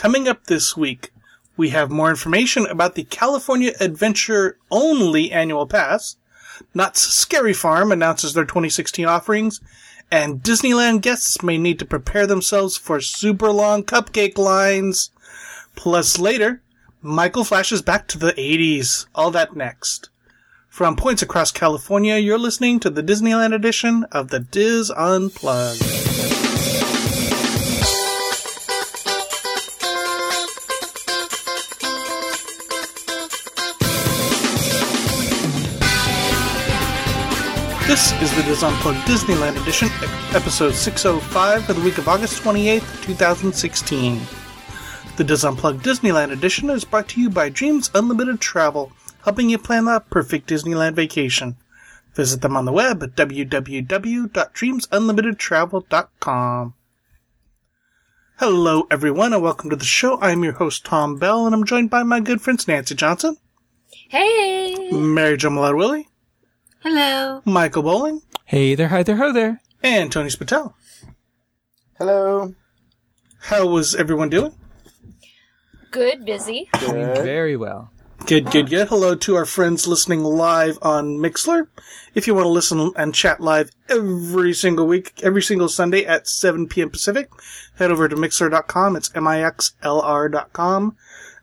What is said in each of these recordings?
Coming up this week, we have more information about the California Adventure only annual pass. Knott's Scary Farm announces their 2016 offerings, and Disneyland guests may need to prepare themselves for super long cupcake lines. Plus, later, Michael flashes back to the 80s. All that next. From points across California, you're listening to the Disneyland edition of the Dis Unplugged. This is the Dis Unplugged Disneyland edition, episode 605 for the week of August 28th, 2016. The Dis Unplugged Disneyland edition is brought to you by Dreams Unlimited Travel, helping you plan the perfect Disneyland vacation. Visit them on the web at www.dreamsunlimitedtravel.com. Hello, everyone, and welcome to the show. I'm your host, Tom Bell, and I'm joined by my good friends Nancy Johnson, Hey! Mary Jo Millard Willie, Hello. Michael Bowling, Hey there, hi there, ho there. and Tony Spatel. Hello. How was everyone doing? Good, busy. Good. Very well. Good, good, good. Hello to our friends listening live on Mixlr. If you want to listen and chat live every single week, every single Sunday at 7 p.m. Pacific, head over to mixlr.com. It's M-I-X-L-R.com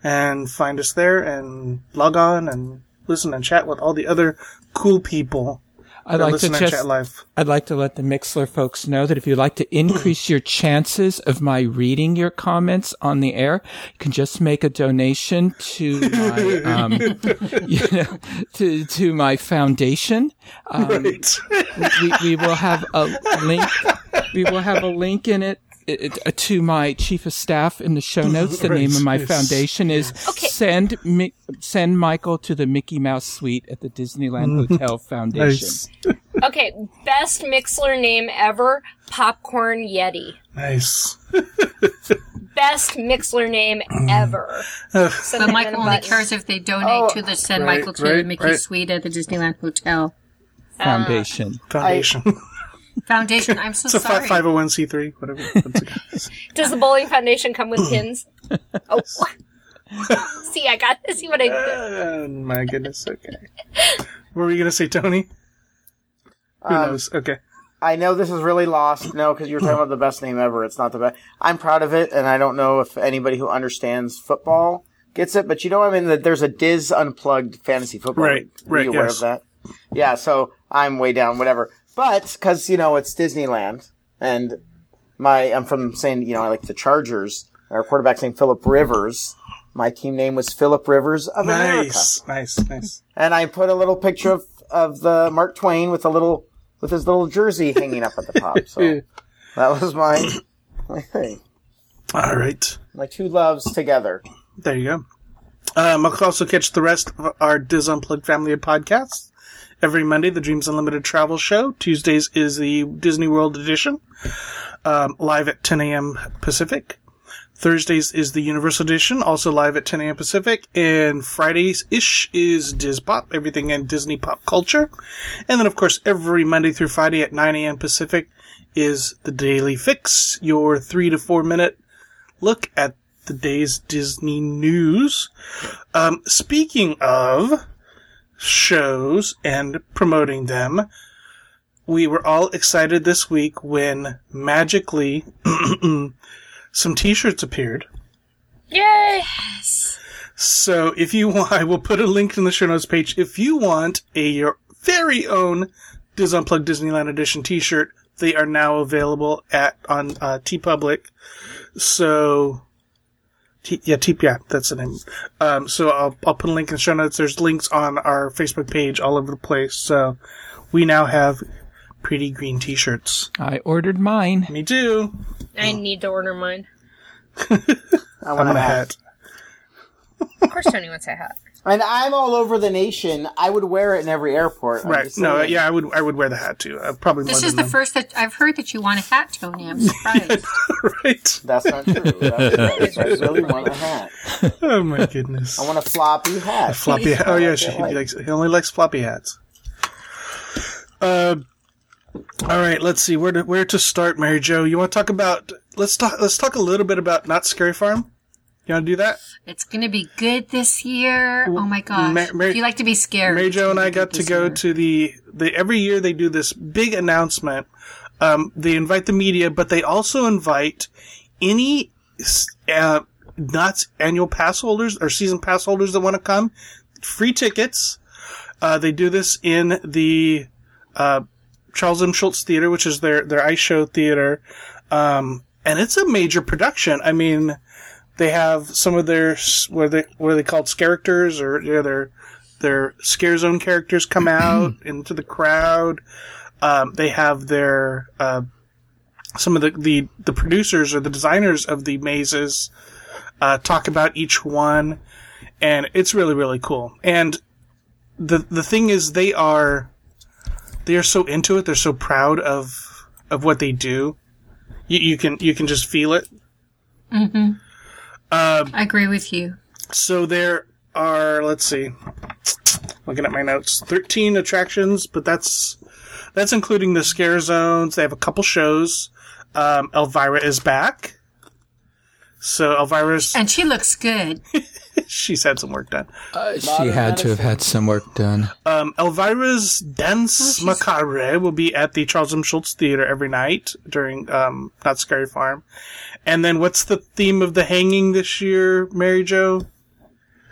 and find us there and log on and listen and chat with all the other cool people I'd like to just. I'd like to let the Mixlr folks know that if you'd like to increase your chances of my reading your comments on the air, you can just make a donation to my, um, you know, to, to my foundation. Um, Right. we, we will have a link. We will have a link in it. It- uh, to my chief of staff in the show notes, the name of my Right. foundation is Okay. send Mi- send Michael to the Mickey Mouse Suite at the Disneyland Hotel Foundation. Nice. Okay, best Mixlr name ever Popcorn Yeti. Nice. Best Mixlr name ever. But Something Michael only cares if they donate Oh, to the Send right, Michael to right, the Mickey right. Suite at the Disneyland Hotel Foundation. Foundation. Foundation. I'm so it's a sorry. fi- 501c3, whatever. What's it- Does the bowling foundation come with pins? oh. See, I got to see what I did. Oh, my goodness. Okay. What were you going to say, Tony? Who Um, knows? Okay. I know this is really lost. No, because you're talking about the best name ever. It's not the best. I'm proud of it, and I don't know if anybody who understands football gets it. But you know, I mean, that there's a Dis Unplugged fantasy football. Right, league. Are right, you aware yes. of that? Yeah. So I'm way down. Whatever. But because you know it's Disneyland, and my I'm from saying you know I like the Chargers. Our quarterback named Philip Rivers. My team name was Philip Rivers of America. Nice. Nice. Nice. and I put a little picture of, of the Mark Twain with a little with his little jersey hanging up at the top. So that was my my thing. All right. My two loves together. There you go. Um, you can also catch the rest of our Dis Unplugged family of podcasts. Every Monday, the Dreams Unlimited Travel Show. Tuesdays is the Disney World Edition, um, live at 10 a.m. Pacific. Thursdays is the Universal Edition, also live at 10 a.m. Pacific. And Fridays-ish is Diz Pop, everything in Disney pop culture. And then, of course, every Monday through Friday at 9 a.m. Pacific is the Daily Fix, your three to four minute look at the day's Disney news. Um, speaking of shows and promoting them, we were all excited this week when magically some t-shirts appeared. Yes! So if you want, I will put a link in the show notes page. If you want a your very own Dis Unplugged Disneyland Edition T-shirt, they are now available at on uh, TeePublic. So, T- yeah, T- yeah, that's the name. Um, so I'll I'll put a link in the show notes. There's links on our Facebook page all over the place. So we now have pretty green T-shirts. I ordered mine. Me too. I need to order mine. I I want want a a hat. hat. Of course, Tony wants a hat. And I'm all over the nation. I would wear it in every airport. I'm Right? just No, saying. yeah, I would I would wear the hat too. Uh, probably more This than is the them. first that I've heard that you want a hat, Tony. I'm surprised. right. That's not true. That's right. I really want a hat. Oh my goodness. I want a floppy hat. floppy. hat. Oh yeah, she, he likes. He only likes floppy hats. Uh, all right. Let's see where to where to start, Mary Jo. You want to talk about? Let's talk. Let's talk a little bit about Knott's Scary Farm. You want to do that? It's going to be good this year. Oh my gosh. Ma- if you like to be scared. Mary Jo and I got to go year. to the, the every year they do this big announcement. Um, they invite the media, but they also invite any uh, not annual pass holders or season pass holders that want to come. Free tickets. Uh, they do this in the uh, Charles M. Schulz Theater, which is their their ice show theater, um, and it's a major production. I mean, they have some of their what are they what are they called characters or yeah, their their scare zone characters come out into the crowd. Um, they have their uh, some of the, the the producers or the designers of the mazes uh, talk about each one, and it's really really cool. And the the thing is, they are they are so into it. They're so proud of of what they do. You, you can you can just feel it. I agree with you. So there are, let's see, looking at my notes, 13 attractions, but that's, that's including the scare zones. They have a couple shows. Um, Elvira is back. So Elvira's, And she looks good. she's had some work done. She had to have had some work done. Um, Elvira's Dance Macabre will be at the Charles M. Schulz Theater every night during, um, Knott's Scary Farm. And then what's the theme of the hanging this year, Mary Jo?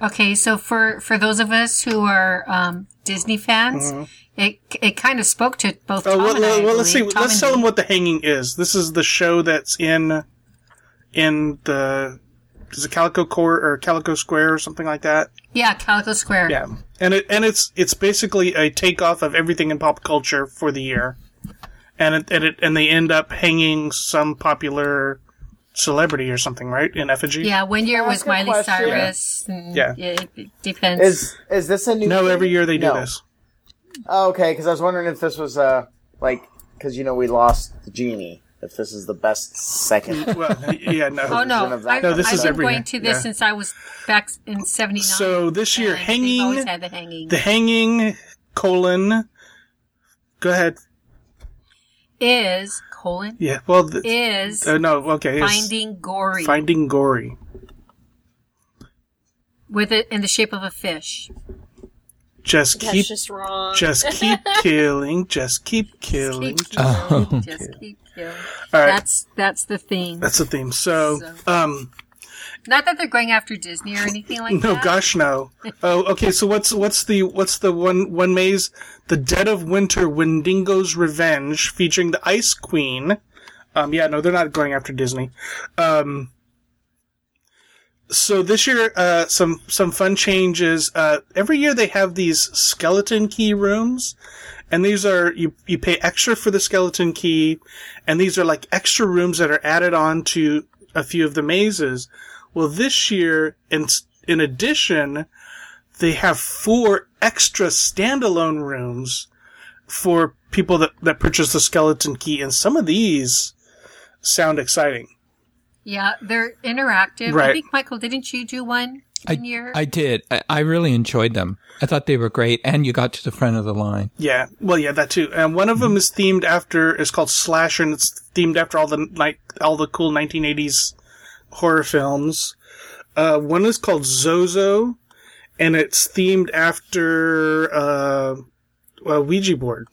Okay, so for for those of us who are um, Disney fans, it it kind of spoke to both. Mm-hmm. Oh, Tom well, and I, well, let's see. Tom Let's tell them what the hanging is. This is the show that's in in the is it Calico Court or Calico Square or something like that. Yeah, Calico Square. Yeah, and it and it's it's basically a takeoff of everything in pop culture for the year, and it and it and they end up hanging some popular celebrity or something, right? In effigy. Yeah, one year was Miley question? Cyrus. And Yeah. It, it depends. Is is this a new? No, thing? every year they do No. this. Oh, okay, because I was wondering if this was uh like because you know we lost the genie. If this is the best second. Well, yeah, no. Oh no! of that. I've, No, this I've is been every going year. to this Yeah. since I was back in '79. So this year, hanging always had the hanging. the hanging colon. Go ahead. Is colon Yeah. Well. The, is uh, no. Okay. finding gory Finding Gory. with it in the shape of a fish. Just That's keep, just wrong. just keep killing. Just keep killing. Keep Just- killing, just keep killing. All right. That's that's the theme. That's the theme. So, So- um, Not that they're going after Disney or anything like no, that. No, gosh, no. Oh, okay. So what's what's the what's the one one maze? The Dead of Winter, Wendigo's Revenge, featuring the Ice Queen. Um, yeah, no, they're not going after Disney. Um, so this year, uh, some some fun changes. Uh, every year they have these skeleton key rooms, and these are you you pay extra for the skeleton key, and these are like extra rooms that are added on to a few of the mazes. Well, this year, in in addition, they have four extra standalone rooms for people that that purchase the skeleton key, and some of these sound exciting. Yeah, they're interactive. Right. I think Michael, didn't you do one I, one year? I did. I, I really enjoyed them. I thought they were great, and you got to the front of the line. Yeah, well, yeah, that too. And one of them is themed after It's called Slasher, and it's themed after all the like all the cool 1980s horror films. Uh, one is called Zozo, and it's themed after uh, a Ouija board.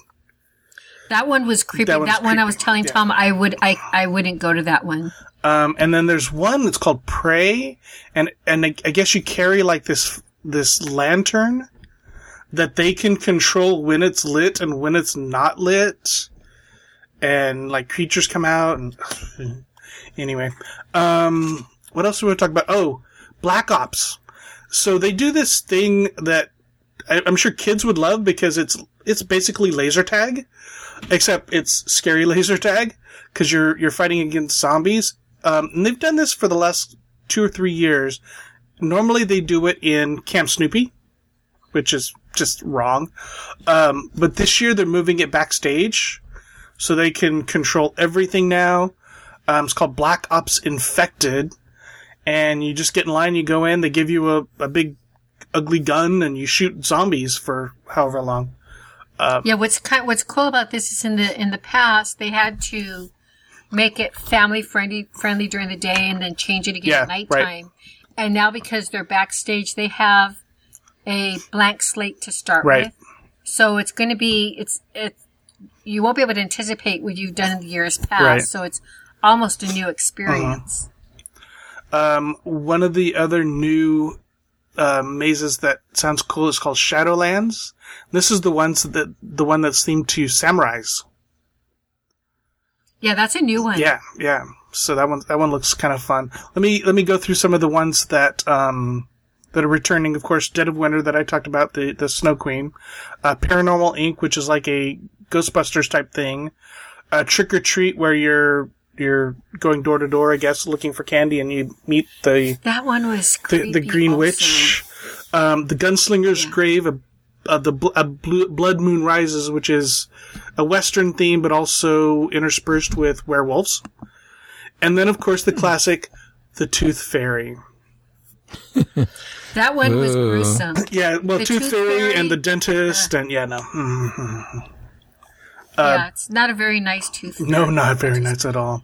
that one was creepy. That That, one I was telling yeah. Tom I would I I wouldn't go to that one. Um, and then there's one that's called Prey, and and I, I guess you carry like this this lantern that they can control when it's lit and when it's not lit, and like creatures come out and anyway. Um, what else do we want to talk about? Oh, Black Ops. So they do this thing that I, I'm sure kids would love because it's it's basically laser tag, except it's scary laser tag because you're you're fighting against zombies. Um, and they've done this for the last two or three years. Normally they do it in Camp Snoopy, which is just wrong. Um, but this year they're moving it backstage so they can control everything now. Um, it's called Black Ops Infected. And you just get in line, you go in, they give you a, a big ugly gun and you shoot zombies for however long. Yeah, what's kind what's cool about this is in the in the past they had to make it family friendly friendly during the day and then change it again Yeah, at right. nighttime. and now because they're backstage, they have a blank slate to start Right. with. So it's going to be it's it. You won't be able to anticipate what you've done in the years past. Right. So it's almost a new experience. Um, one of the other new uh, mazes that sounds cool is called Shadowlands. This is the ones that the one that's themed to samurais. Yeah, that's a new one. Yeah, yeah. So that one that one looks kind of fun. Let me let me go through some of the ones that um that are returning. Of course, Dead of Winter that I talked about, the the Snow Queen, uh, Paranormal Inc., which is like a Ghostbusters type thing, uh, Trick or Treat where you're you're going door to door, I guess, looking for candy, and you meet the That one was the, the Green also. Witch, um, the Gunslinger's Grave, a, uh, the a blue, Blood Moon Rises, which is a Western theme, but also interspersed with werewolves, and then of course the classic, the Tooth Fairy. That one was gruesome. Yeah, well, The Tooth, Tooth Fairy, Fairy? and the dentist, and yeah, no, Mhm. yeah, it's not a very nice tooth. Uh, no, not very nice at all.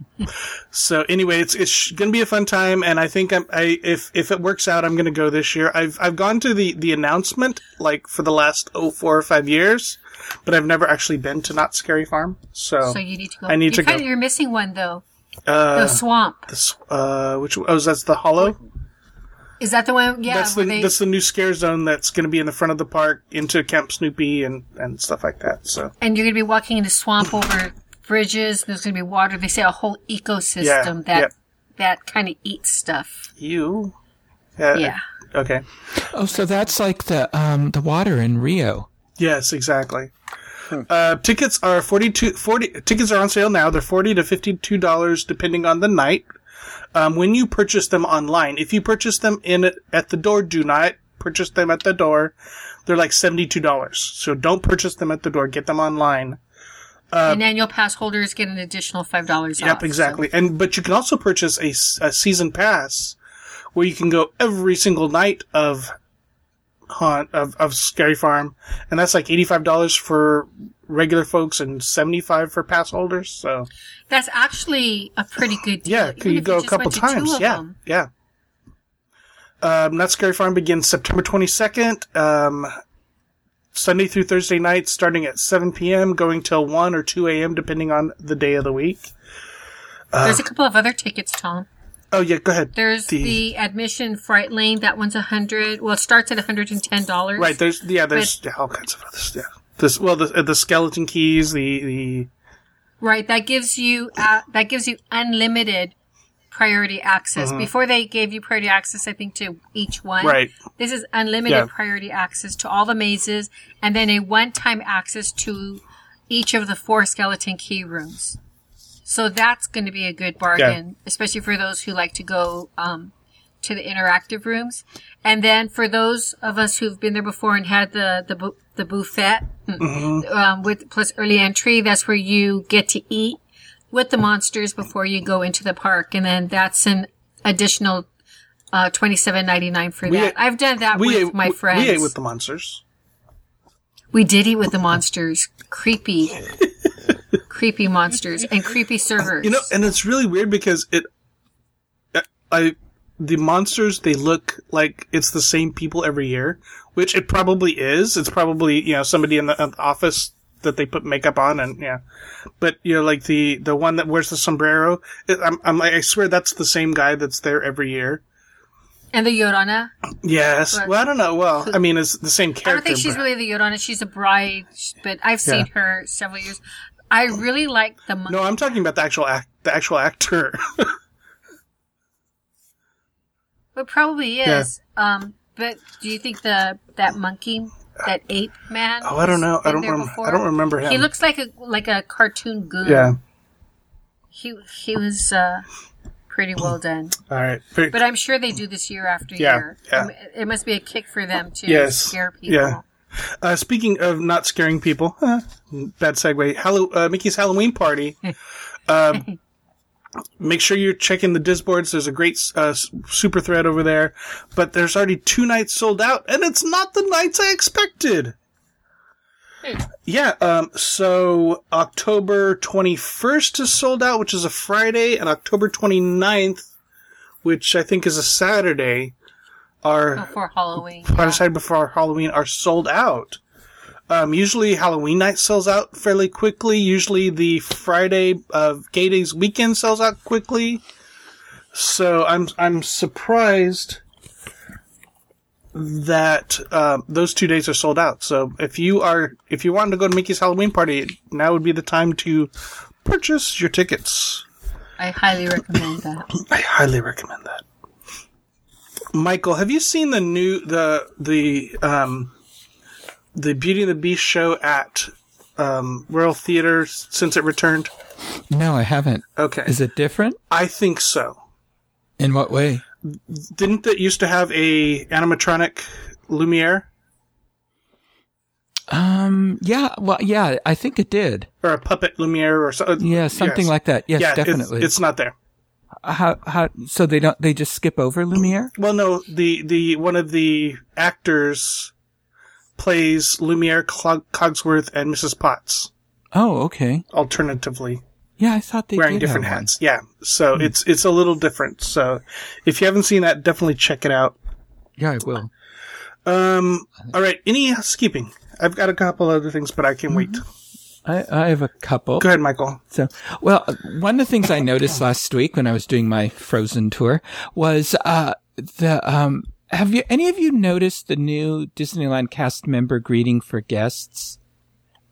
so anyway, it's it's gonna be a fun time, and I think I'm, I if if it works out, I'm gonna go this year. I've I've gone to the the announcement like for the last oh four or five years, but I've never actually been to Knott's Scary Farm. So, So you need to go. I need you to go. kinda- You're missing one though. uh, The swamp. this, uh, which oh, that's the Hollow. Is that the one? Yeah, that's the they, that's the new scare zone that's going to be in the front of the park into Camp Snoopy and and stuff like that. So and you're going to be walking in a swamp over bridges. There's going to be water. They say a whole ecosystem that yeah. that kind of eats stuff. you, yeah, Yeah. okay. Oh, so that's like the um the water in Rio. Yes, exactly. Uh, tickets are 42, 40, tickets are on sale now. They're 40 to $52 depending on the night. Um, when you purchase them online, if you purchase them in at the door, do not purchase them at the door. They're like $72. So don't purchase them at the door. Get them online. and annual pass holders get an additional five dollars. Uh, Yep, exactly. And, but you can also purchase a, a, season pass where you can go every single night of haunt, of, of Scary Farm. And that's like $85 for regular folks and 75 for pass holders. So That's actually a pretty good deal. yeah, even you go a couple went to two times. Yeah. them. Yeah. Um, Knott's Scary Farm begins September 22nd. Um, Sunday through Thursday night, starting at 7 p.m., going till 1 or 2 a.m., depending on the day of the week. There's a couple of other tickets, Tom. Oh, yeah, go ahead. There's the, admission fright lane. That one's a hundred. Well, it starts at hundred and ten dollars. Right. There's yeah. There's yeah, all kinds of others. Yeah. This well the the skeleton keys the the Right. That gives you uh, that gives you unlimited priority access. Mm-hmm. Before they gave you priority access, I think to each one. right This is unlimited Yeah. priority access to all the mazes, and then a one-time access to each of the four skeleton key rooms. So that's going to be a good bargain, especially for those who like to go um, to the interactive rooms. And then for those of us who've been there before and had the the, the buffet um, with plus early entry, that's where you get to eat with the monsters before you go into the park, and then that's an additional uh, twenty seven ninety nine for We that. ate- I've done that with ate, my friends. we ate with the monsters. We did eat with the monsters. Creepy. creepy monsters and creepy servers. You know, and it's really weird because it I the monsters they look like it's the same people every year, which it probably is. It's probably you know somebody in the, in the office that they put makeup on and yeah. But you know, like the the one that wears the sombrero, it, I'm, I'm I swear that's the same guy that's there every year. and the Yorana. Yes. But- well, I don't know. Well, I mean, it's the same character. I don't think she's but- really the Yorana. She's a bride, but I've seen Yeah. her several years. I really like the monkey. No, I'm talking about the actual act, the actual actor. It probably is. Um, but do you think the that monkey, that ape man? oh, I don't know. I don't. there Rem- I don't remember him. He looks like a like a cartoon goon. Yeah. He he was uh, pretty well done. All right. But I'm sure they do this year after Yeah, year. yeah. Um, It must be a kick for them to Yes, scare people. yeah. Uh, speaking of not scaring people, uh, bad segue. Hallow- uh, Mickey's Halloween party. Make sure you're checking the Disboards. There's a great uh, super thread over there, but there's already two nights sold out, and it's not the nights I expected. Yeah, um, so October 21st is sold out, which is a Friday, and October 29th, which I think is a Saturday, are before Halloween. Friday before Halloween are sold out. Um, usually Halloween night sells out fairly quickly. Usually the Friday of Gay Days weekend sells out quickly. So I'm I'm surprised that uh, those two days are sold out. So if you are if you want to go to Mickey's Halloween party, now would be the time to purchase your tickets. I highly recommend that. I highly recommend that. Michael, have you seen the new the the um the Beauty and the Beast show at um, Royal Theater since it returned? No, I haven't. Okay, Is it different? I think so. In what way? Didn't it used to have a animatronic Lumiere Um, yeah, well, yeah, I think it did. or a puppet Lumiere or something? Yeah, something like that. Yes, yeah, it's- definitely. It's, not there. how, how, so they don't, they just skip over Lumiere? Well, no, the the one of the actors plays Lumiere, Cogsworth, and Mrs. Potts. Oh, okay. Alternatively, Yeah, I thought they wearing did different hats. Yeah, so it's it's a little different. So if you haven't seen that, definitely check it out. Yeah, I will. Um, all right. Any housekeeping? I've got a couple other things, but I can wait. I, I have a couple. Go ahead, Michael. So, well, one of the things I noticed last week when I was doing my Frozen tour was uh, the um. Have you any of you noticed the new Disneyland cast member greeting for guests?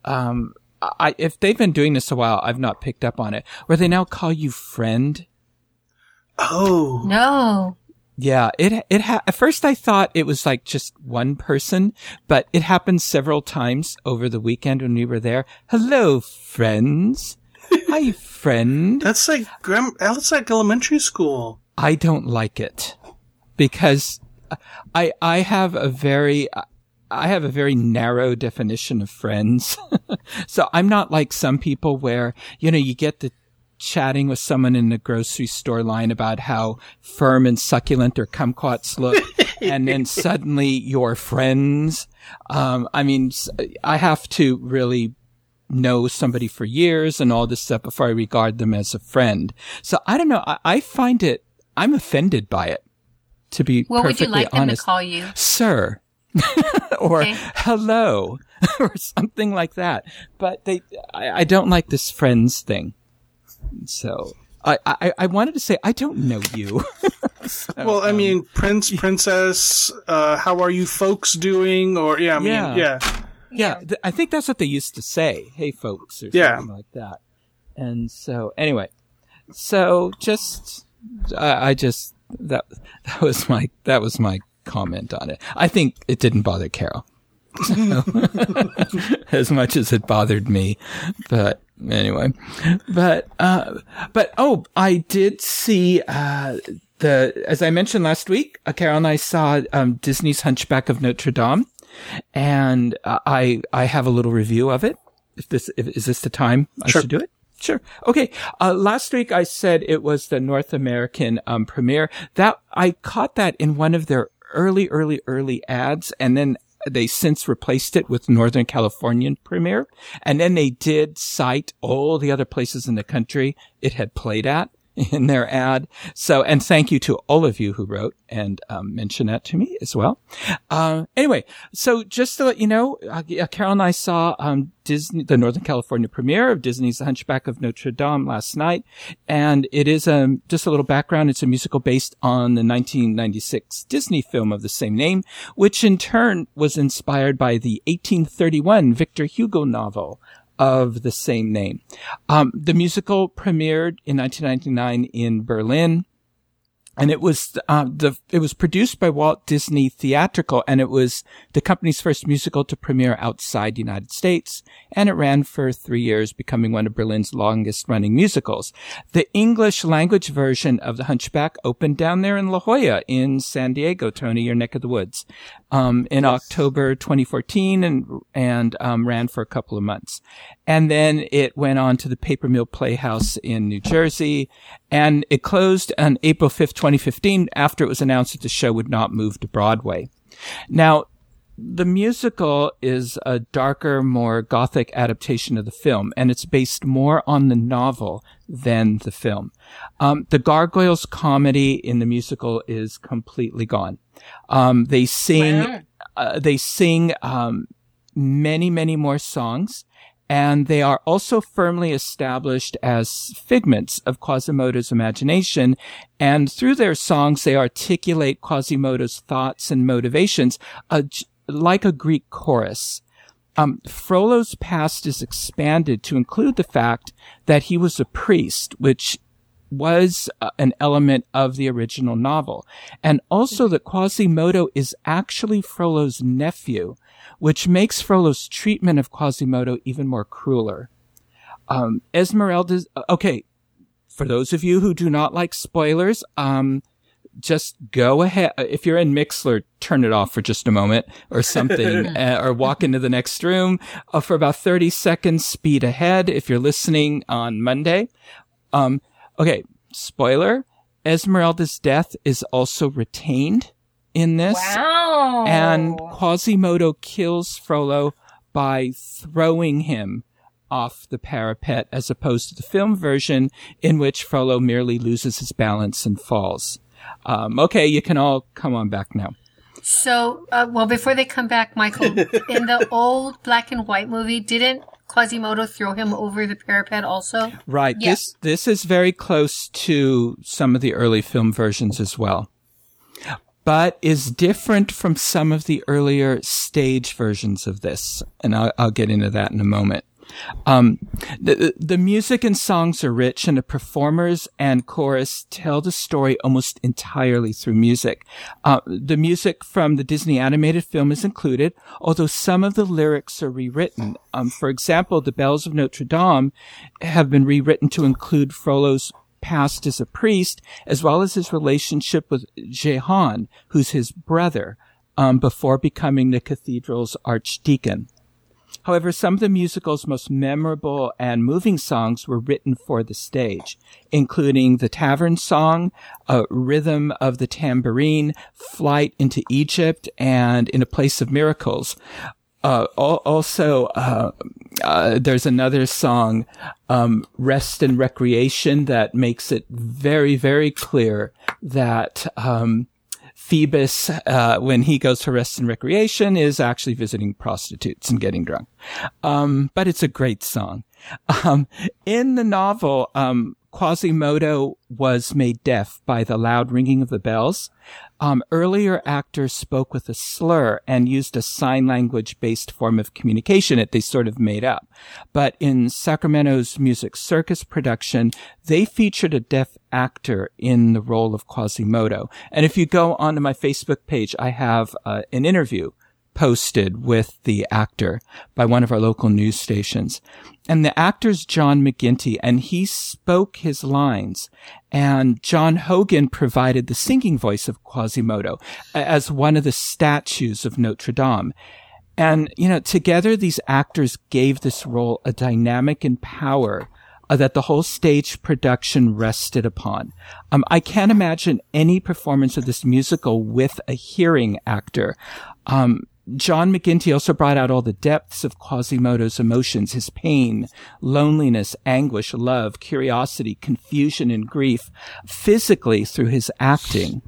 Um, I if they've been doing this a while, I've not picked up on it. Where they now call you friend. Oh, No. Yeah, it it ha- at first I thought it was like just one person, but it happened several times over the weekend when we were there. Hello, friends. Hi, friend. that's like gram- that's like elementary school. I don't like it because I I have a very I have a very narrow definition of friends. so I'm not like some people where you know you get the chatting with someone in the grocery store line about how firm and succulent their kumquats look and then suddenly you're friends. Um, I mean, I have to really know somebody for years and all this stuff before I regard them as a friend. So I don't know. I, I find it, I'm offended by it, to be What would perfectly you like them honest. to call you? Sir. or Okay. hello or something like that. But they, I, I don't like this friends thing. So I, I, I wanted to say, I don't know you. well, I mean, prince, princess. Uh, how are you folks doing? Or yeah, I mean, Yeah. yeah. Yeah, th- I think that's what they used to say. Hey, folks, or Yeah. something like that. And so, anyway, so just, I, I just that that was my that was my comment on it. I think it didn't bother Carol So, as much as it bothered me, but anyway, but uh, but oh, I did see uh the as I mentioned last week, uh, Carol and I saw um, Disney's Hunchback of Notre Dame and uh, I I have a little review of it. If this if, is this the time I should do it? Sure. Okay. Uh, last week I said it was the North American um, premiere. That I caught that in one of their early, early, early ads, and then they since replaced it with Northern Californian premiere. And then they did cite all the other places in the country it had played at in their ad. So, and thank you to all of you who wrote and um, mentioned that to me as well. Uh, anyway, so just to let you know, uh, Carol and I saw um, Disney, the Northern California premiere of Disney's Hunchback of Notre Dame last night, and it is um, just a little background. It's a musical based on the 1996 Disney film of the same name, which in turn was inspired by the 1831 Victor Hugo novel of the same name. Um, the musical premiered in 1999 in Berlin. And it was, uh, the, it was produced by Walt Disney Theatrical and it was the company's first musical to premiere outside the United States. And it ran for three years, becoming one of Berlin's longest running musicals. The English language version of The Hunchback opened down there in La Jolla in San Diego, Tony, your neck of the woods, um, in October 2014 and, and, um, ran for a couple of months. And then it went on to the Paper Mill Playhouse in New Jersey and it closed on April 5th, 2015 after it was announced that the show would not move to Broadway. Now, the musical is a darker, more gothic adaptation of the film, and it's based more on the novel than the film. Um, the Gargoyles comedy in the musical is completely gone. Um, they sing, uh, they sing, um, many, many more songs. And they are also firmly established as figments of Quasimodo's imagination. And through their songs, they articulate Quasimodo's thoughts and motivations, uh, like a Greek chorus. Um, Frollo's past is expanded to include the fact that he was a priest, which was uh, an element of the original novel. And also that Quasimodo is actually Frollo's nephew, which makes Frollo's treatment of Quasimodo even more crueler. Um, Esmeralda's, okay, for those of you who do not like spoilers, um, just go ahead. If you're in Mixlr, turn it off for just a moment or something, uh, or walk into the next room uh, for about 30 seconds, speed ahead if you're listening on Monday. Um, okay, spoiler. Esmeralda's death is also retained in this. Wow. And Quasimodo kills Frollo by throwing him off the parapet as opposed to the film version in which Frollo merely loses his balance and falls. Um, okay, you can all come on back now. So, uh, well, before they come back, Michael, in the old black and white movie, didn't Quasimodo throw him over the parapet also? Right. Yeah. This this is very close to some of the early film versions as well. But is different from some of the earlier stage versions of this. And I'll, I'll get into that in a moment. Um, the, the music and songs are rich and the performers and chorus tell the story almost entirely through music. Uh, the music from the Disney animated film is included, although some of the lyrics are rewritten. Um, for example, the bells of Notre Dame have been rewritten to include Frollo's past as a priest, as well as his relationship with Jehan, who's his brother, um, before becoming the cathedral's archdeacon. However, some of the musical's most memorable and moving songs were written for the stage, including the Tavern Song, a Rhythm of the Tambourine, Flight into Egypt, and In a Place of Miracles. Uh, al- also, uh, uh, there's another song, um, Rest and Recreation, that makes it very, very clear that, um, Phoebus, uh, when he goes to rest and recreation, is actually visiting prostitutes and getting drunk. Um, but it's a great song. Um, in the novel, um, Quasimodo was made deaf by the loud ringing of the bells. Um, earlier actors spoke with a slur and used a sign language based form of communication that they sort of made up. But in Sacramento's Music Circus production, they featured a deaf actor in the role of Quasimodo. And if you go onto my Facebook page, I have uh, an interview posted with the actor by one of our local news stations. And the actor's John McGinty, and he spoke his lines. And John Hogan provided the singing voice of Quasimodo as one of the statues of Notre Dame. And, you know, together these actors gave this role a dynamic and power uh, that the whole stage production rested upon. Um, I can't imagine any performance of this musical with a hearing actor. Um, John McGinty also brought out all the depths of Quasimodo's emotions, his pain, loneliness, anguish, love, curiosity, confusion, and grief, physically through his acting.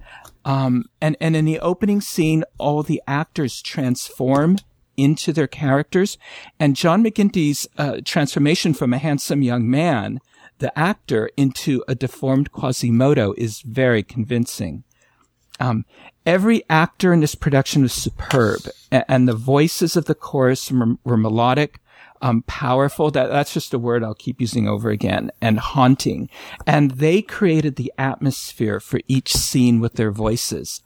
Um, and, and in the opening scene, all the actors transform into their characters. And John McGinty's uh, transformation from a handsome young man, the actor, into a deformed Quasimodo is very convincing. Um, every actor in this production was superb, a- and the voices of the chorus were, were melodic, um, powerful. That that's just a word I'll keep using over again, and haunting. And they created the atmosphere for each scene with their voices.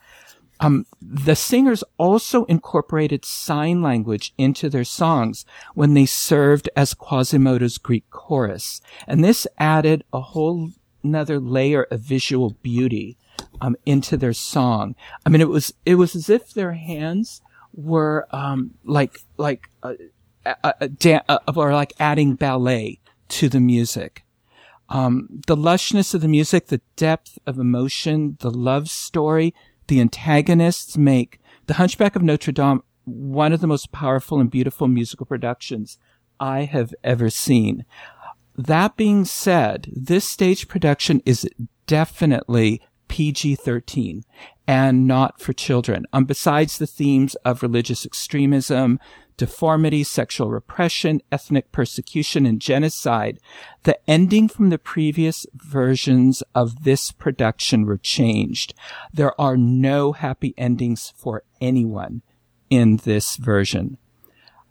Um, the singers also incorporated sign language into their songs when they served as Quasimodo's Greek chorus. And this added a whole another layer of visual beauty, um, into their song. I mean, it was, it was as if their hands were, um, like, like, uh, uh, da- uh, or like adding ballet to the music. Um, the lushness of the music, the depth of emotion, the love story, the antagonists make the Hunchback of Notre Dame one of the most powerful and beautiful musical productions I have ever seen. That being said, this stage production is definitely PG-13 and not for children. Um, besides the themes of religious extremism, deformity, sexual repression, ethnic persecution, and genocide, the ending from the previous versions of this production were changed. There are no happy endings for anyone in this version.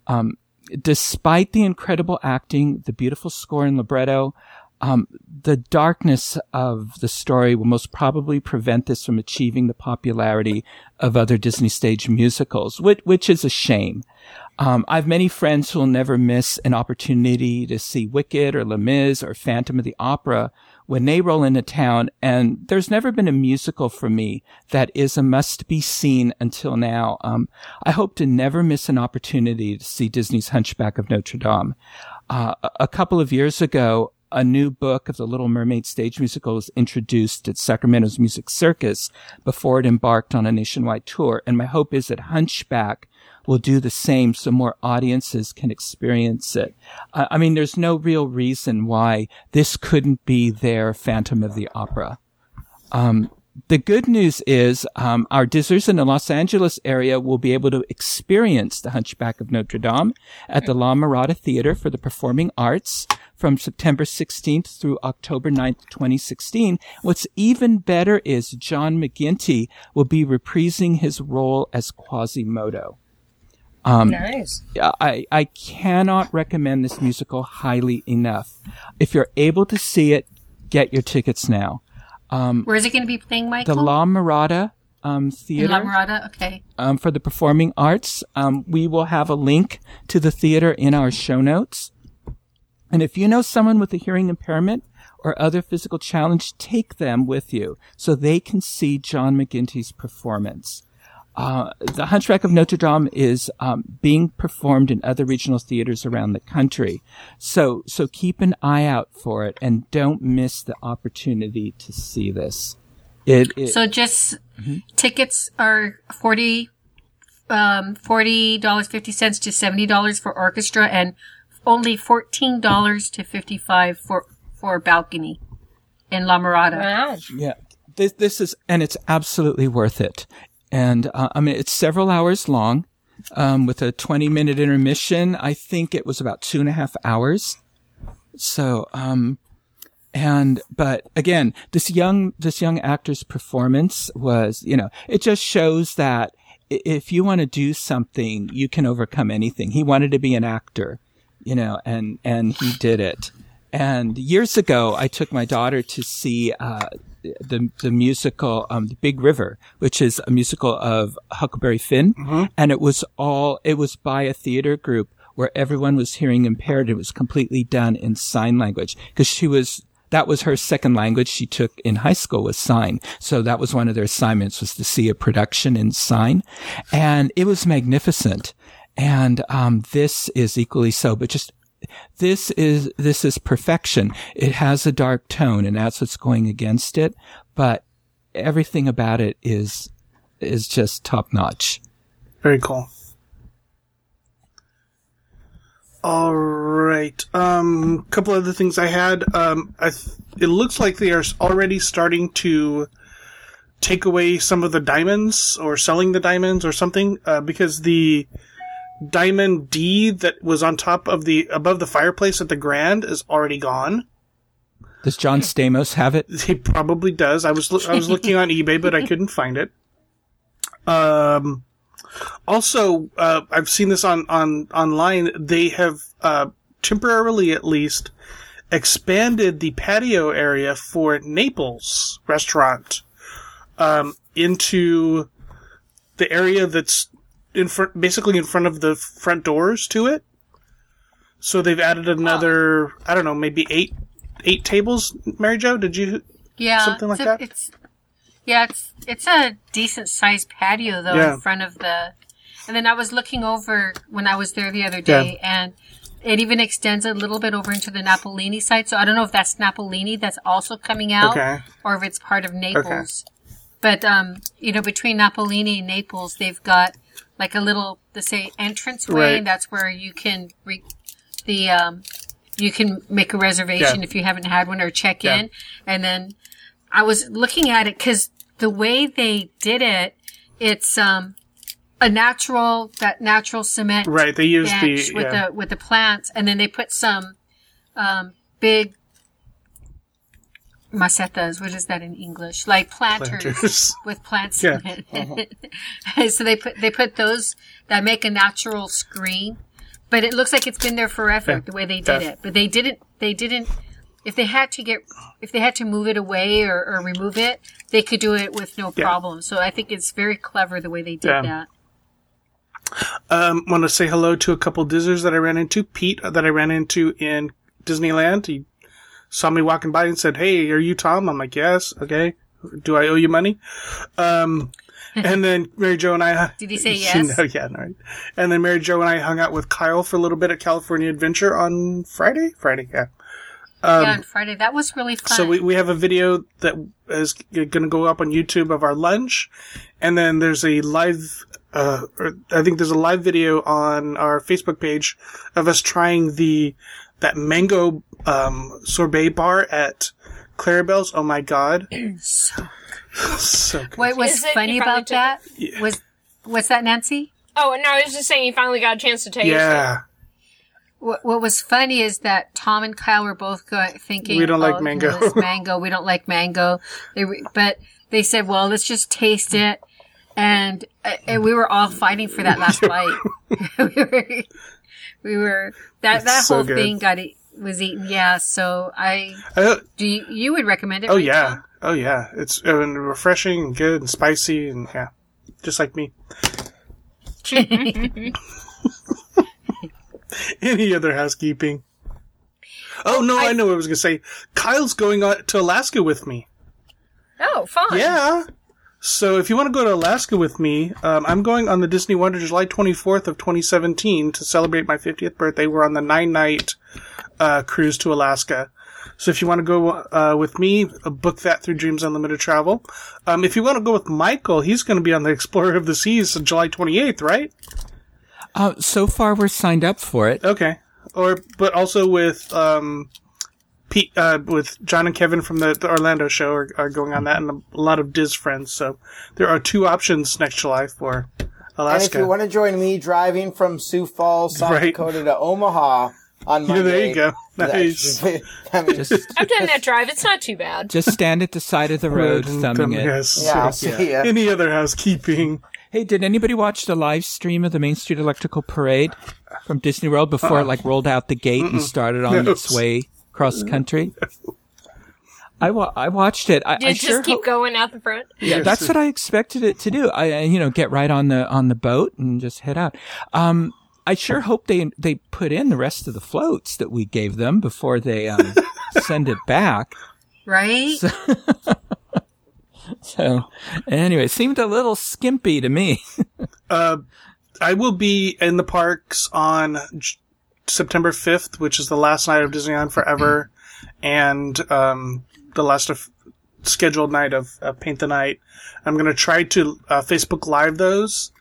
Um, despite the incredible acting, the beautiful score and libretto, um, the darkness of the story will most probably prevent this from achieving the popularity of other Disney stage musicals, which, which is a shame. Um, I have many friends who will never miss an opportunity to see Wicked or Les Mis or Phantom of the Opera when they roll into town. And there's never been a musical for me that is a must be seen until now. Um, I hope to never miss an opportunity to see Disney's Hunchback of Notre Dame. Uh, a couple of years ago, a new book of the Little Mermaid stage musical was introduced at Sacramento's Music Circus before it embarked on a nationwide tour. And my hope is that Hunchback will do the same so more audiences can experience it. I mean, there's no real reason why this couldn't be their Phantom of the Opera. Um, the good news is um, our Dizzers in the Los Angeles area will be able to experience the Hunchback of Notre Dame at the La Mirada Theater for the Performing Arts from September 16th through October 9th, 2016. What's even better is John McGinty will be reprising his role as Quasimodo. Um, Nice. I, I cannot recommend this musical highly enough. If you're able to see it, get your tickets now. Where is it going to be playing, Michael? The La Mirada um, In Theater La Mirada? Okay. um, for the performing arts. Um, we will have a link to the theater in our show notes. And if you know someone with a hearing impairment or other physical challenge, take them with you so they can see John McGinty's performance. Uh, the Hunchback of Notre Dame is um, being performed in other regional theaters around the country, so so keep an eye out for it and don't miss the opportunity to see this. It, it So just Mm-hmm. tickets are forty, um, forty dollars fifty cents to seventy dollars for orchestra, and only fourteen dollars to fifty five for for balcony in La Mirada. Wow. Yeah, this this is and it's absolutely worth it. And uh, I mean, it's several hours long, um, with a twenty minute intermission. I think it was about two and a half hours. So, um, and but again, this young this young actor's performance was, you know, it just shows that if you want to do something, you can overcome anything. He wanted to be an actor, you know, and and he did it. And years ago, I took my daughter to see uh, the the musical um, The Big River, which is a musical of Huckleberry Finn, and it was all it was by a theater group where everyone was hearing impaired. It was completely done in sign language because she was that was her second language she took in high school was sign. So that was one of their assignments was to see a production in sign, and it was magnificent. And um, this is equally so, but just this is this is perfection. It has a dark tone, and that's what's going against it. But everything about it is is just top notch. Very cool. All right. Um, couple other things I had. Um, I th- it looks like they are already starting to take away some of the diamonds or selling the diamonds or something uh, because the diamond D that was on top of the above the fireplace at the Grand is already gone. Does John Stamos have it? He probably does. I was loo- I was looking on eBay, but I couldn't find it. Um, also, uh, I've seen this on on online. They have uh, temporarily, at least, expanded the patio area for Naples restaurant um, into the area that's in front, basically in front of the front doors to it. So they've added another, I don't know, maybe eight eight tables. Mary Jo, did you? Yeah, Something like a- that? It's yeah, it's it's a decent sized patio though Yeah. in front of the. And then I was looking over when I was there the other day, and it even extends a little bit over into the Napolini side. So I don't know if that's Napolini that's also coming out, Okay. or if it's part of Naples. Okay. But um, you know, between Napolini and Naples, they've got like a little, let's say, entrance way. Right. And that's where you can re- the um, you can make a reservation Yeah. if you haven't had one or check Yeah. in. And then I was looking at it because the way they did it, it's um a natural that natural cement Right. They use the with yeah. the with the plants, and then they put some um, big macetas. What is that in English? Like planters, Planters. with plants Yeah. in it. so they put they put those that make a natural screen, but it looks like it's been there forever Yeah. the way they did Yeah. it. But they didn't. They didn't. If they had to get, if they had to move it away or, or remove it, they could do it with no problem. So I think it's very clever the way they did that. Um, want to say hello to a couple Dizzers that I ran into. Pete, uh, that I ran into in Disneyland. He saw me walking by and said, "Hey, are you Tom?" I'm like, "Yes." Okay. Do I owe you money? Um, and then Mary Jo and I. Did he say yes? No, yeah, no, right. And then Mary Jo and I hung out with Kyle for a little bit at California Adventure on Friday. Friday, yeah. yeah, on Friday that was really fun. Um, So we, we have a video that is going to go up on YouTube of our lunch, and then there's a live. Uh, or I think there's a live video on our Facebook page of us trying the that mango um, sorbet bar at Clarabelle's. Oh my god, so so good. What was Is it- funny you finally about that was what's that, Nancy? Oh, no, I was just saying you finally got a chance to taste it. yeah, What, what was funny is that Tom and Kyle were both go- thinking We don't like "Oh, you mango." this mango, we don't like mango. They were, but they said, "Well, let's just taste it." And, uh, and we were all fighting for that last bite. we were, we were that that It's so whole good. thing got e- was eaten. Yeah, so I Uh, do. You, you would recommend it? oh right, yeah, oh yeah. It's uh, refreshing and good and spicy and yeah, just like me. Any other housekeeping? Oh, no, I, know what I was going to say. Kyle's going to Alaska with me. Oh, fun. Yeah. So if you want to go to Alaska with me, um, I'm going on the Disney Wonder July 24th of 2017 to celebrate my 50th birthday. We're on the nine night uh, cruise to Alaska. So if you want to go uh, with me, uh, book that through Dreams Unlimited Travel. Um, if you want to go with Michael, he's going to be on the Explorer of the Seas on July 28th, right? Uh, so far, we're signed up for it. Okay. Or but also with um, Pete, uh, with John and Kevin from the, the Orlando show are, are going on that, and a lot of Diz friends. So there are two options next July for Alaska. And if you want to join me driving from Sioux Falls, South Right. Dakota to Omaha on yeah, Monday. there you go. Nice. I mean, Just, I've done that drive. It's not too bad. just stand at the side of the road, Road thumbing thumb- it. Yes. yeah, I'll see ya. Any other housekeeping? Hey, did anybody watch the live stream of the Main Street Electrical Parade from Disney World before it like rolled out the gate and started on No. its way cross country? I, wa- I watched it. I, Did I it just sure keep hope- going out the front? Yeah, that's what I expected it to do. I, I, you know, get right on the on the boat and just head out. Um, I sure hope they they put in the rest of the floats that we gave them before they um, send it back. right? So, anyway, it seemed a little skimpy to me. I will be in the parks on J- September 5th, which is the last night of Disneyland Forever, and um, the last of scheduled night of Paint the Night. I'm going to try to uh, Facebook Live those.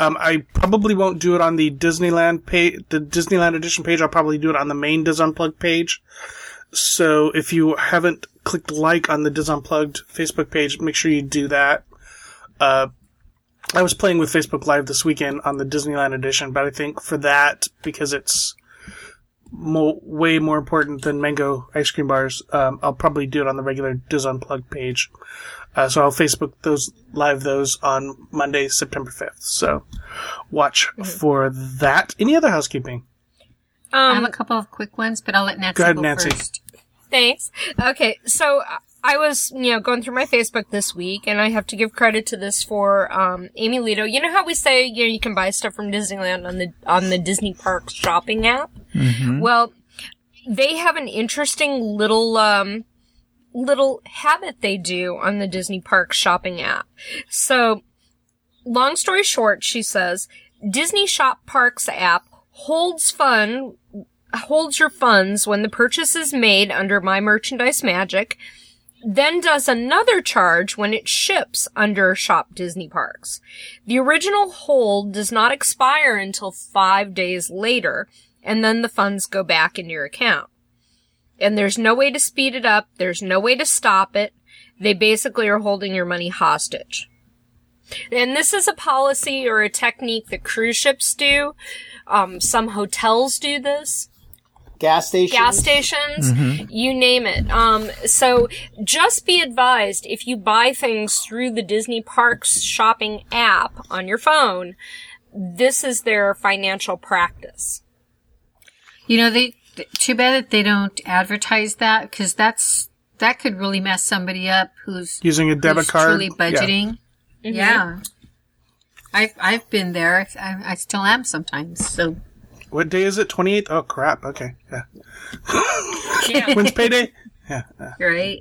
Um, I probably won't do it on the Disneyland page, the Disneyland edition page. I'll probably do it on the main Dis Unplugged page. So if you haven't clicked like on the Dis Unplugged Facebook page, make sure you do that. Uh, I was playing with Facebook Live this weekend on the Disneyland edition, but I think for that, because it's mo- way more important than mango ice cream bars, um, I'll probably do it on the regular Dis Unplugged page. Uh, so I'll Facebook those live those on Monday, September 5th. So watch for that. Any other housekeeping? I have Um, a couple of quick ones, but I'll let Nancy Go ahead, go Nancy. first. Thanks. Okay, so uh, I was, you know, going through my Facebook this week, and I have to give credit to this for um, Amy Lito. You know how we say, you know, you can buy stuff from Disneyland on the on the Disney Parks shopping app. Well, they have an interesting little um, little habit they do on the Disney Parks shopping app. So, long story short, she says Disney Shop Parks app holds fun holds your funds when the purchase is made under My Merchandise Magic. Then does another charge when it ships under Shop Disney Parks. The original hold does not expire until five days later, and then the funds go back into your account. And there's no way to speed it up. There's no way to stop it. They basically are holding your money hostage. And this is a policy or a technique that cruise ships do. Um, some hotels do this Gas station. gas stations, you name it. Um, so just be advised if you buy things through the Disney Parks shopping app on your phone, this is their financial practice. You know, they too bad that they don't advertise that because that's that could really mess somebody up who's Using a debit card. truly Yeah. budgeting. Yeah. I've I've been there. I, I still am sometimes. So What day is it? 28th? Oh, crap. Okay. Yeah. Yeah. When's payday? Yeah. right.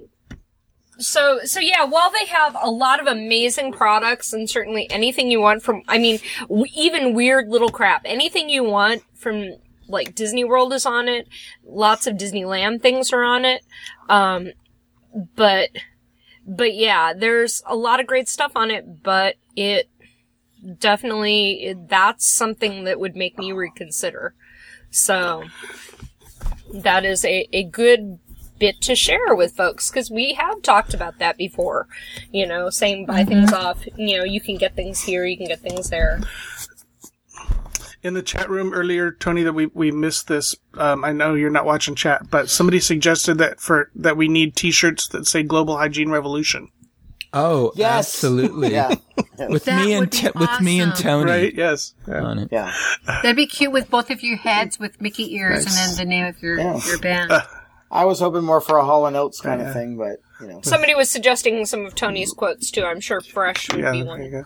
So, so yeah, while they have a lot of amazing products and certainly anything you want from, I mean, w- even weird little crap, anything you want from like Disney World is on it. Lots of Disneyland things are on it. Um, but, but yeah, there's a lot of great stuff on it, but it definitely, that's something that would make me reconsider. So, that is a, a good bit to share with folks because we have talked about that before. You know, saying buy things off. You know, you can get things here, you can get things there. in the chat room earlier, Tony, that we, we missed this. Um, I know you're not watching chat, but somebody suggested that for that we need T-shirts that say "Global Hygiene Revolution." Oh, Yes. absolutely. Yeah. With That me and would be T- with me and. Tony Right? Yes. Yeah. on it. Yeah. That'd be cute with both of your heads with Mickey ears and then the name of your Yeah. your band. I was hoping more for a Hall and Oates kind of thing, but you know. Somebody was suggesting some of Tony's quotes too. I'm sure Fresh would Yeah. be There one. you go.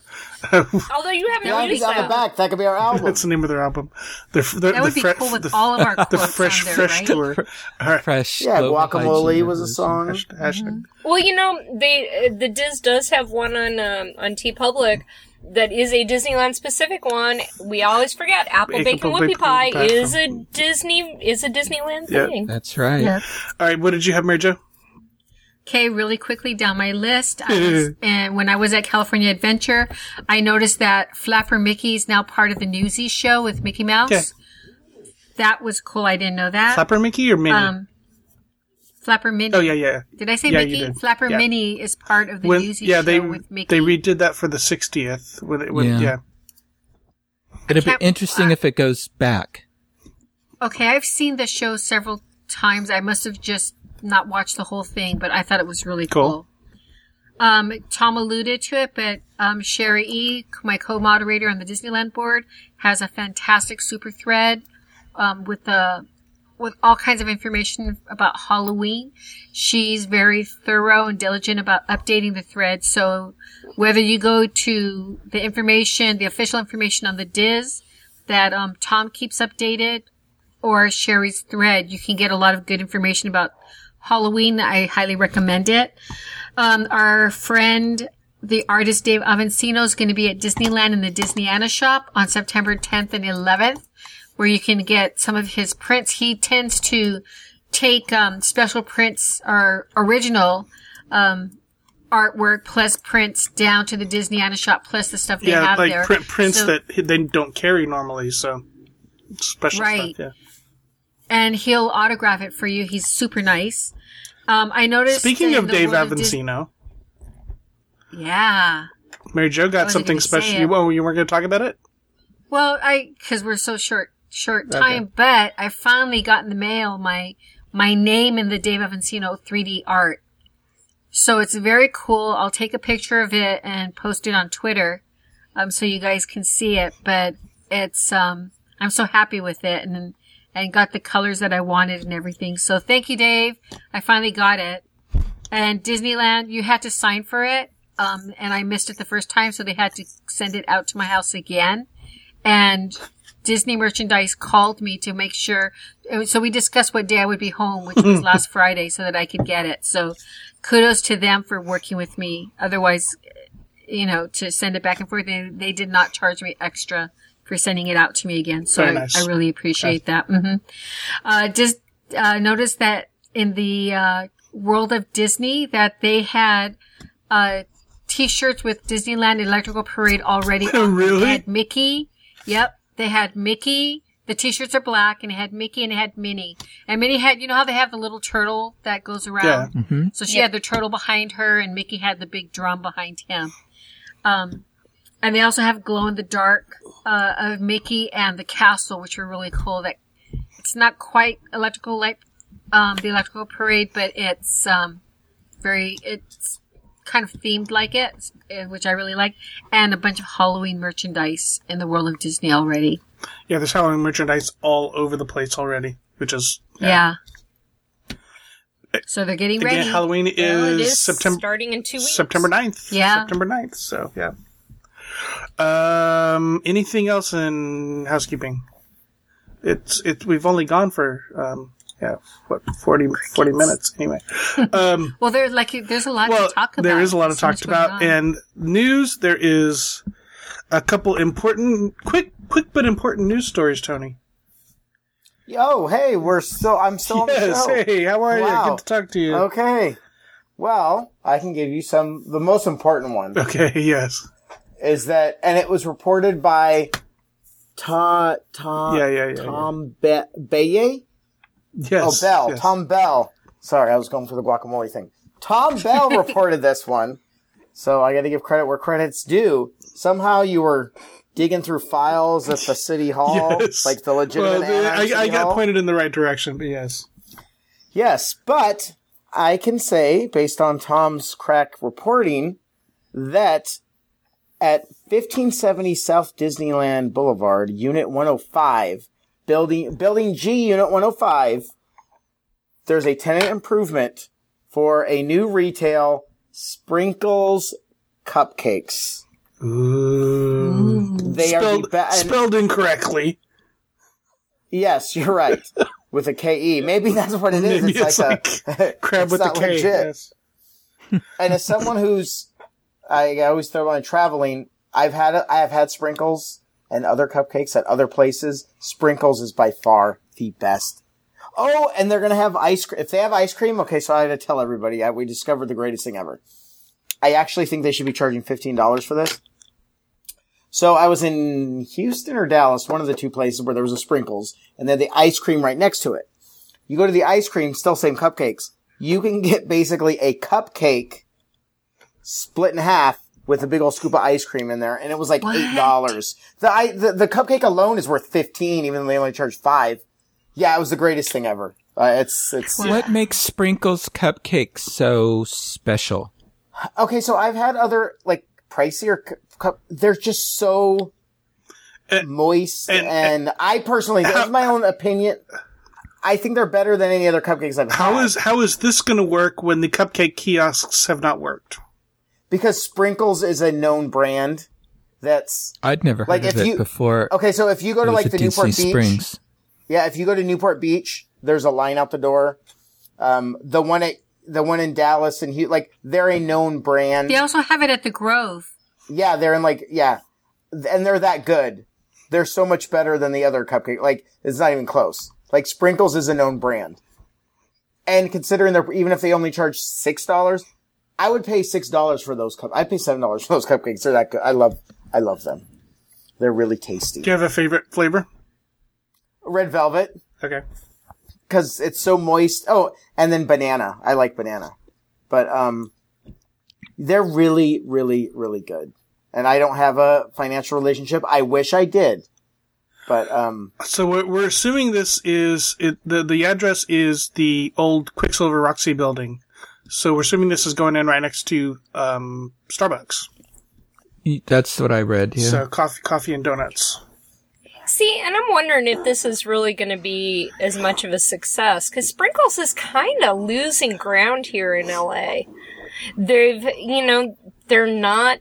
Although you haven't Yeah, released on the that. back. That could be our album. That's the name of their album. The, the, That the would be fre- cool with the, all of our the quotes fresh on there, fresh right? tour. All right. Fresh. yeah, Guacamole hygiene was a song. Hash- hashtag. Well, you know, they uh, the Diz does have one on um, on TeePublic that is a Disneyland specific one. We always forget Apple Bacon Bacon Bacon Whoopie Pie Pie is a Disney is a Disneyland Yeah. thing. That's right. Yeah. All right. What did you have, Mary Jo? Okay, really quickly down my list. Was, and when I was at California Adventure, I noticed that Flapper Mickey is now part of the Newsies show with Mickey Mouse. Okay. That was cool. I didn't know that. Flapper Mickey or Minnie? Um, Flapper Minnie. oh yeah, yeah. Did I say Yeah, Mickey? Flapper Yeah. Minnie is part of the When, Newsies yeah, show they with Mickey. they redid that for the 60th. When it, when, Yeah. yeah. It'll be can't- interesting if it goes back. Okay, I've seen the show several times. I must have just not watched the whole thing, but I thought it was really Cool. cool. Um, Tom alluded to it, but um, Sherry E, my co-moderator on the Disneyland board, has a fantastic super thread um, with the with all kinds of information about Halloween. She's very thorough and diligent about updating the thread. So whether you go to the information, the official information on the Diz that um, Tom keeps updated, or Sherry's thread, you can get a lot of good information about Halloween. I highly recommend it. Um, our friend, the artist Dave Avanzino, is going to be at Disneyland in the Disneyana shop on September 10th and 11th, where you can get some of his prints. He tends to take um, special prints or original um, artwork plus prints down to the Disneyana shop plus the stuff they Yeah, have like there. print, prints So- that they don't carry normally, so special Right. stuff. And he'll autograph it for you. He's super nice. Um, I noticed. Speaking of Dave Dis- yeah. Mary Jo got something special. You, oh, you weren't going to talk about it? Well, I because we're so short short Okay. time, but I finally got in the mail my my name in the Dave Avanzino 3D art. So it's very cool. I'll take a picture of it and post it on Twitter, um, so you guys can see it. But it's um, I'm so happy with it and and got the colors that I wanted and everything. So thank you, Dave. I finally got it. And Disneyland, you had to sign for it. Um, and I missed it the first time, so they had to send it out to my house again and Disney merchandise called me to make sure. So we discussed what day I would be home, which was last Friday, so that I could get it. So kudos to them for working with me. Otherwise, you know, to send it back and forth, they, they did not charge me extra for sending it out to me again. So Very I, nice. I really appreciate that. hmm Uh, just, uh, notice that in the, uh, World of Disney that they had uh, T-shirts with Disneyland Electrical Parade already. on them. Really? They had Mickey. Yep, they had Mickey. The T-shirts are black, and it had Mickey and it had Minnie. And Minnie had, you know how they have the little turtle that goes around. Yeah. So she had the turtle behind her, and Mickey had the big drum behind him. Um, and they also have glow in the dark uh, of Mickey and the castle, which are really cool. That it's not quite electrical light, um, the electrical parade, but it's um, very it's kind of themed like it, eh, which I really like. And a bunch of Halloween merchandise in the world of Disney already. Yeah, there's Halloween merchandise all over the place already, which is Yeah. So they're getting again ready. Halloween is, Well, it is September starting in two weeks. September 9th. Yeah. September 9th. So yeah. Um, anything else in housekeeping? It's it. We've only gone for um, yeah, what 40, 40 minutes anyway. Um, well, there's like there's a lot well, to talk about. there is a lot to So talk about, and news. There is a couple important, quick, quick but important news stories. Tony. Oh, hey, we're still. I'm still on the Yes. show. Hey, how are you? Wow. Good to talk to you. Okay. Well, I can give you some. The most important one Okay. Yes. Is that, and it was reported by Tom Tom Yeah, yeah, yeah, Tom Be- Baye. Yes. Oh, Bell. yes. Tom Bell. Sorry, I was going for the guacamole thing. Tom Bell reported this one. So I got to give credit where credit's due. Somehow you were digging through files at the city hall, Yes. like the legitimate. Well, Anaheim I, I got Hall. pointed in the right direction, but yes. Yes, but I can say, based on Tom's crack reporting, that at 1570 South Disneyland Boulevard, Unit 105, building building G, Unit 105, there's a tenant improvement for a new retail sprinkles cupcakes. Ooh. They are the Spelled, and- spelled incorrectly. Yes, you're right. With a KE. Maybe that's what it is. Maybe it's, like, a Crab it's with not K. Yes. and as someone who's I always throw on traveling, I've had I have had sprinkles and other cupcakes at other places. Sprinkles is by far the best. Oh, and they're gonna have ice cream. If they have ice cream, okay. So I to tell everybody I, we discovered the greatest thing ever. I actually think they should be charging fifteen dollars for this. So I was in Houston or Dallas, one of the two places where there was a sprinkles, and then the ice cream right next to it. You go to the ice cream, still same cupcakes. You can get basically a cupcake split in half with a big old scoop of ice cream in there, and it was like What? eight dollars. The, I, the the cupcake alone is worth fifteen, even though they only charge five. Yeah, it was the greatest thing ever. Uh, it's it's What makes Sprinkles cupcakes so special? okay. So I've had other like pricier cu- cup. They're just so And- moist, and- and, I personally, that's my own opinion. I think they're better than any other cupcakes I've How had. is how is this going to work when the cupcake kiosks have not worked? Because Sprinkles is a known brand. That's I'd never heard Like, of if it you- before. okay. So if you go to like at the Disney Newport Beach, Springs. Yeah, if you go to Newport Beach, there's a line out the door. Um, the one at the one in Dallas and Hu like they're a known brand. they also have it at the Grove. Yeah, they're in like yeah, and they're that good. They're so much better than the other cupcake. Like it's not even close. Like Sprinkles is a known brand, and considering they're even if they only charge six dollars, I would pay six dollars for those cup. I'd pay seven dollars for those cupcakes. They're that good. I love I love them. They're really tasty. Do you have a favorite flavor? Red velvet. Okay. because it's so moist. Oh, and then banana. I like banana, but um, they're really, really, really good. And I don't have a financial relationship. I wish I did, but um, So we're, we're assuming this is it, the the address is the old Quiksilver Roxy building. So we're assuming this is going in right next to um, Starbucks. That's what I read. Yeah. So coffee, coffee and donuts. See, and I'm wondering if this is really going to be as much of a success because Sprinkles is kind of losing ground here in LA. They've, you know, they're not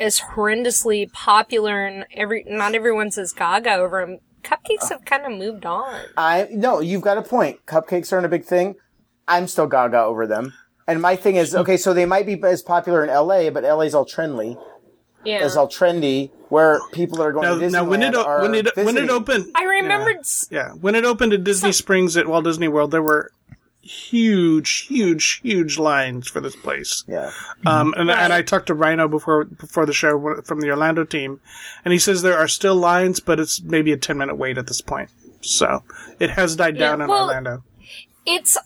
as horrendously popular, and every not everyone's as gaga over them. Cupcakes have kind of moved on. I no, you've got a point. Cupcakes aren't a big thing. I'm still gaga over them. And my thing is, okay, so they might be as popular in LA, but LA's all trendy. Yeah, Is all trendy, where people that are going Now, to Disneyland now when it o- are when it when it opened, I remembered. s yeah, when it opened at Disney Springs at Walt Disney World, there were huge, huge, huge lines for this place. Yeah. Um, and, and I talked to Rhino before before the show from the Orlando team, and he says there are still lines, but it's maybe a ten minute wait at this point. So it has died down in well- Orlando. It's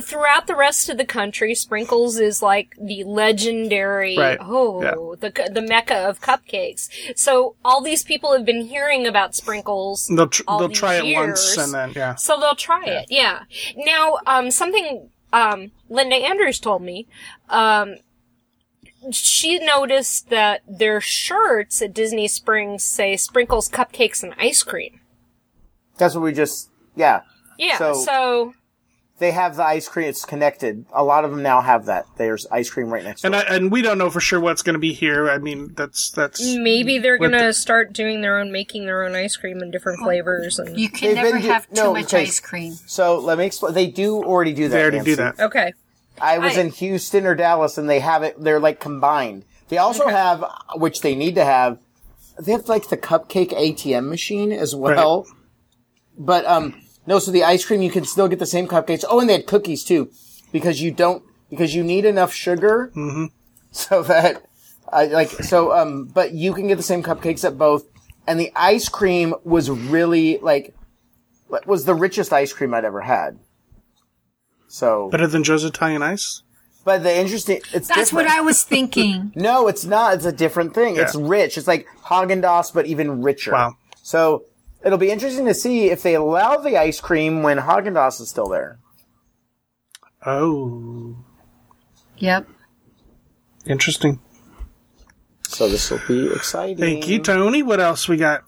throughout the rest of the country. Sprinkles is like the legendary, Right. oh, Yeah. the the mecca of cupcakes. So all these people have been hearing about sprinkles. They'll tr- all they'll these try it once and then yeah. So they'll try it, yeah. Now, um, something um, Linda Andrews told me, um, she noticed that their shirts at Disney Springs say sprinkles, cupcakes, and ice cream. That's what we just, yeah. Yeah, So- so, They have the ice cream. It's connected. A lot of them now have that. There's ice cream right next And it. I, and we don't know for sure what's going to be here. I mean, that's that's maybe they're gonna the- start doing their own, making their own ice cream in different flavors. And You can They've never do- have too no, much okay. ice cream. So let me explain. They do already do that. they already do that. okay, I was I- in Houston or Dallas, and they have it. They're like combined. They also have, which they need to have. They have like the cupcake ATM machine as well. But um, no. So the ice cream you can still get the same cupcakes. Oh, and they had cookies too, because you don't because you need enough sugar so that I like so um. But you can get the same cupcakes at both, and the ice cream was really like was the richest ice cream I'd ever had. So Better than Joe's Italian Ice. but the interesting, it's That's what. I was thinking. No, it's not. It's a different thing. It's rich. It's like Haagen Dazs, but even richer. Wow. So it'll be interesting to see if they allow the ice cream when Haagen Dazs is still there. Oh, Yep. interesting. So this will be exciting. Thank you, Tony. What else we got?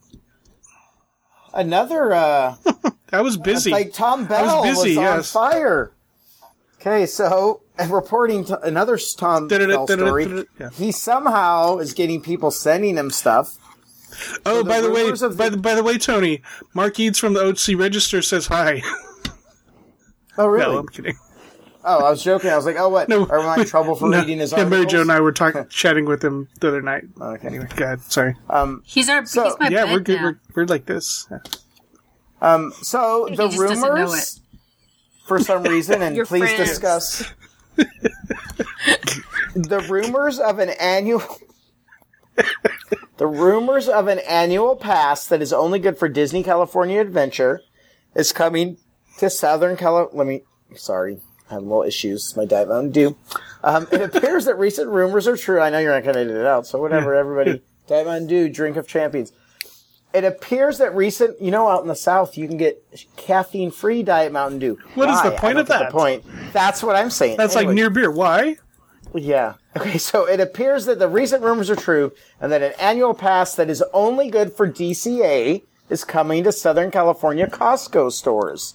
Another, uh, I was busy. like Tom Bell was busy, on yes. fire. Okay, so and reporting to another Tom Bell story. yeah. He somehow is getting people sending him stuff. Oh, the by the way, rumors of by the- the by the way, Tony, Mark Eades from the OC Register says hi. Oh, really? no, I'm kidding. Oh, I was joking. I was like, oh, what? No, Are we in trouble for no, reading his yeah, articles? Mary Jo and I were talking, chatting with him the other night. Okay. Anyway, go ahead. Sorry. He's our. So- he's my yeah, bed we're good. now. We're, we're like this. Yeah. Um, so the just doesn't know rumors, for some reason, and please friends. discuss the rumors of an annual. The rumors of an annual pass that is only good for Disney California Adventure is coming to Southern California. Let me. Sorry, I have a little issues. My Diet Mountain Dew. Um, it appears that recent rumors are true. I know you're not going to edit it out, so whatever. Everybody, Diet Mountain Dew, drink of champions. It appears that recent, you know, out in the South, you can get caffeine-free Diet Mountain Dew. What is the Why? Point of that? The point. That's what I'm saying. That's like near beer. Why? Yeah. Okay, so it appears that the recent rumors are true and that an annual pass that is only good for DCA is coming to Southern California Costco stores.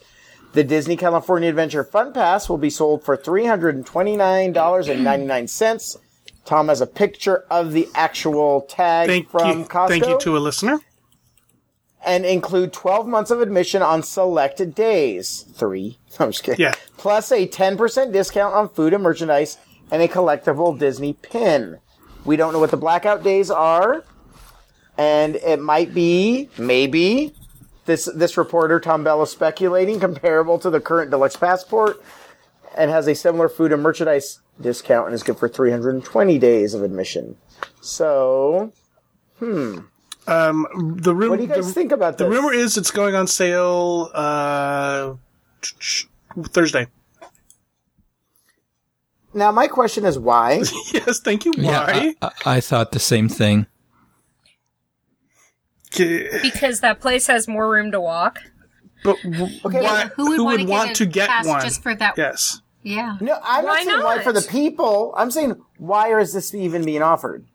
The Disney California Adventure Fun Pass will be sold for $329.99. Tom has a picture of the actual tag Thank from you. Costco Thank you to a listener. and include 12 months of admission on selected days. Three. I'm just kidding. Yeah. Plus a 10% discount on food and merchandise and a collectible Disney pin. We don't know what the blackout days are. And it might be, maybe, this, this reporter, Tom Bell, is speculating comparable to the current deluxe passport and has a similar food and merchandise discount and is good for 320 days of admission. So, hmm. Um, The room. what do you guys the, think about The rumor is it's going on sale uh, Thursday. Now, my question is why? Yes, thank you. Yeah, Why? I, I, I thought the same thing. Because that place has more room to walk. but w- Okay, why, Who would, wanna want get to get one? just for that? yes. Yeah. No, I'm Why not saying why for the people. I'm saying why is this even being offered?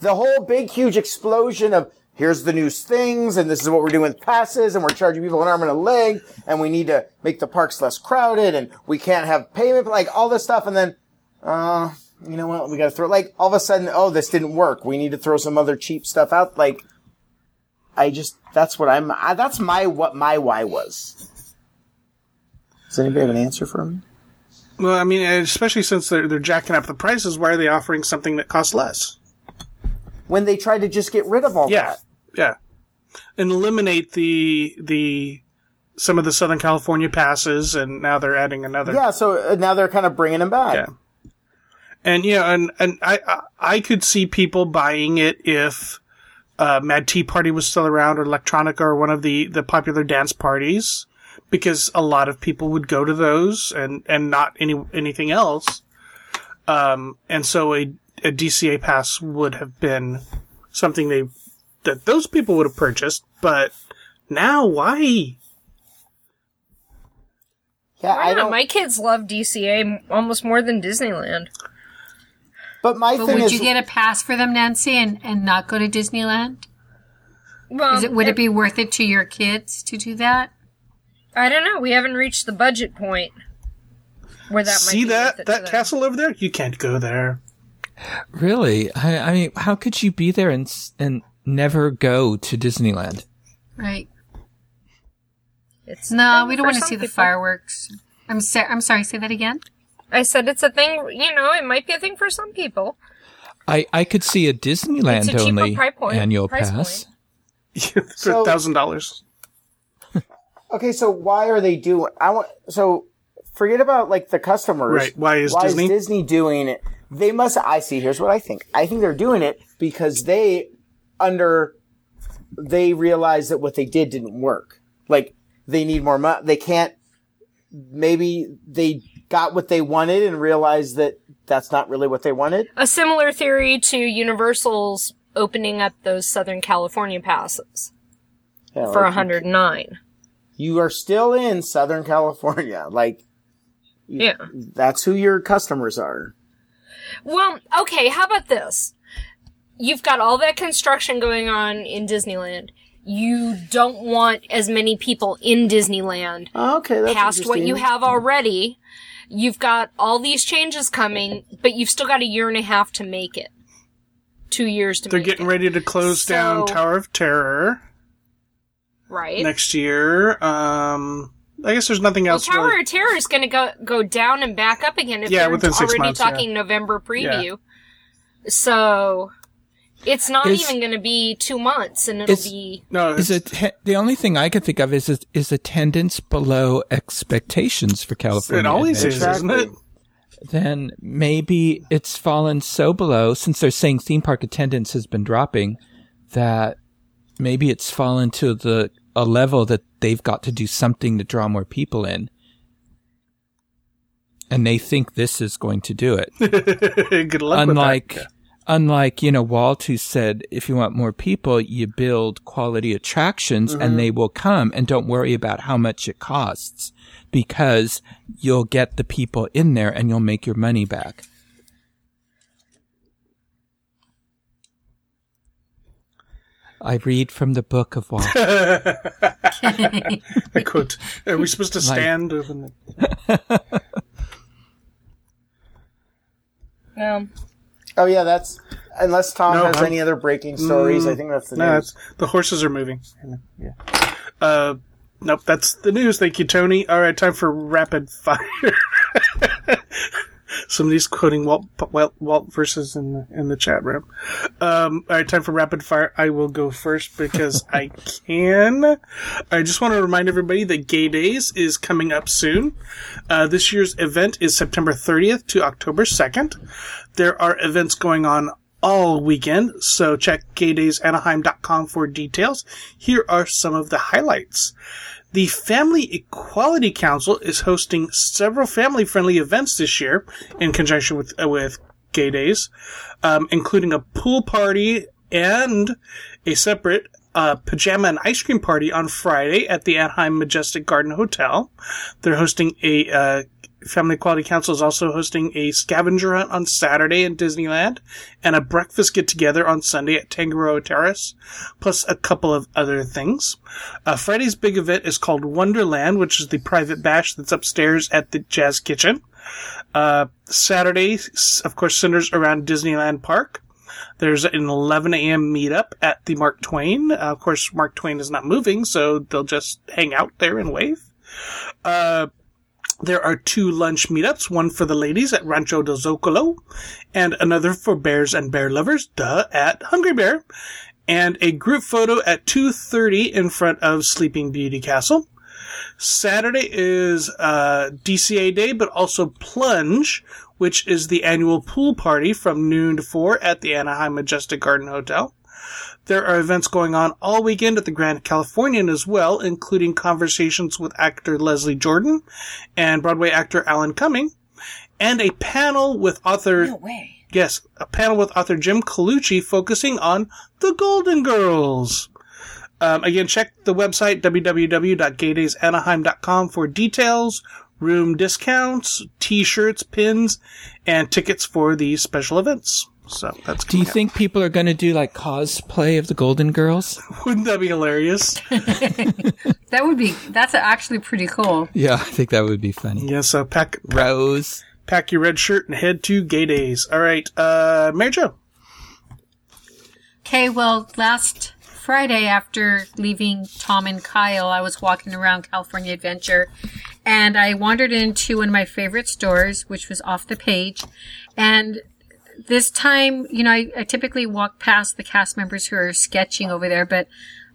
The whole big, huge explosion of here's the new things, and this is what we're doing with passes, and we're charging people an arm and a leg, and we need to make the parks less crowded, and we can't have payment, like all this stuff, and then, uh, you know what? We got to throw like all of a sudden, oh, this didn't work. We need to throw some other cheap stuff out. Like, I just that's what I'm. I, that's my what my why was. Does anybody have an answer for me? Well, I mean, especially since they're they're jacking up the prices, why are they offering something that costs less? When they tried to just get rid of all Yeah, that. Yeah, and eliminate the the some of the Southern California passes, and now they're adding another. Yeah, so uh, now they're kind of bringing them back. Yeah. And yeah, and and I I- I could see people buying it if uh, Mad T Party was still around, or Electronica, or one of the the popular dance parties, because a lot of people would go to those and and not any anything else. Um, and so a a DCA pass would have been something they that those people would have purchased, but now why? Yeah, I not? don't. My kids love DCA almost more than Disneyland. but my But thing would is, you get a pass for them, Nancy, and, and not go to Disneyland? Well, Is it, would it be worth it to your kids to do that? I don't know. We haven't reached the budget point where that might See be worth that it to that them. castle over there? You can't go there. Really? I, I mean, how could you be there and s- and never go to Disneyland? Right. It's No, we don't want to some see the fireworks. I'm sa- I'm sorry. Say that again. I said it's a thing. You know, it might be a thing for some people. I, I could see a Disneyland It's a only price point- annual price pass. for So- thousand dollars. okay, so why are they doing? I want so forget about like the customers. Right, why is why Disney- is Disney doing it? They must. I see. Here's what I think. I think they're doing it because they under they realize that what they did didn't work. Like they need more money. They can't. Maybe they got what they wanted and realized that that's not really what they wanted. A similar theory to Universal's opening up those Southern California passes Yeah, for like, 109. You are still in Southern California. Like Yeah. that's who your customers are. Well, okay, how about this? You've got all that construction going on in Disneyland. You don't want as many people in Disneyland Oh, okay, that's past what you have already. You've got all these changes coming, but you've still got a year and a half to make it. Two years to They're make getting it. ready to close down Tower of Terror right? next year. Um, I guess there's nothing Well, else. Tower really. of Terror is going to go go down and back up again if Yeah, they're within six already months, yeah. talking November preview. So it's not Is- even going to be two months, and it'll Is- be No, Is it's, it the only thing I could think of is is attendance below expectations for California? it always is, Adventure? isn't it? Then maybe it's fallen so below since they're saying theme park attendance has been dropping that maybe it's fallen to the a level that they've got to do something to draw more people in. And they think this is going to do it. Good luck unlike with that. Unlike you know Walt who said if you want more people you build quality attractions Mm-hmm. and they will come and don't worry about how much it costs because you'll get the people in there and you'll make your money back. I read from the book of Walt. I could. Are we supposed to stand? over the- Oh yeah, that's unless Tom No, has I'm- any other breaking stories. I think that's the No, news. the horses are moving. Yeah. Uh, nope, that's the news. Thank you, Tony. All right, time for rapid fire. Somebody's quoting Walt, Walt, Walt verses in the, in the chat room. Um, all right, time for rapid fire. I will go first because I can. I just want to remind everybody that Gay Days is coming up soon. Uh, this year's event is September 30th to October 2nd. There are events going on all weekend, so check gaydaysanaheim.com for details. Here are some of the highlights. The Family Equality Council is hosting several family-friendly events this year in conjunction with uh, with Gay Days, um, including a pool party and a separate uh, pajama and ice cream party on Friday at the Anaheim Majestic Garden Hotel. They're hosting a uh, Family Equality Council is also hosting a scavenger hunt on Saturday in Disneyland and a breakfast get together on Sunday at Tangaroa Terrace, plus a couple of other things. Uh, Friday's big event is called Wonderland, which is the private bash that's upstairs at the Jazz Kitchen. Uh, Saturday, of course, centers around Disneyland Park. There's an 11 a.m. meetup at the Mark Twain. Uh, of course, Mark Twain is not moving, so they'll just hang out there and wave. Uh, there are two lunch meetups, one for the ladies at Rancho del Zocalo, and another for bears and bear lovers, duh, at Hungry Bear, and a group photo at 2.30 in front of Sleeping Beauty Castle. Saturday is uh, DCA Day, but also Plunge, which is the annual pool party from noon to 4 at the Anaheim Majestic Garden Hotel. There are events going on all weekend at the Grand Californian as well, including conversations with actor Leslie Jordan and Broadway actor Alan Cumming, and a panel with author No way. Yes, a panel with author Jim Colucci focusing on the Golden Girls. Um, again, check the website www.gaydaysanaheim.com for details, room discounts, t-shirts, pins, and tickets for these special events. So that's Do you coming up. think people are going to do like cosplay of the Golden Girls? wouldn't that be hilarious? That would be, that's actually pretty cool. Yeah, I think that would be funny. yes, so pack Rose. pack your red shirt and head to Gay Days. All right, uh, Mary Jo. Okay, well, last Friday after leaving Tom and Kyle, I was walking around California Adventure and I wandered into one of my favorite stores, which was off the page. And this time, you know, I, I typically walk past the cast members who are sketching over there, but,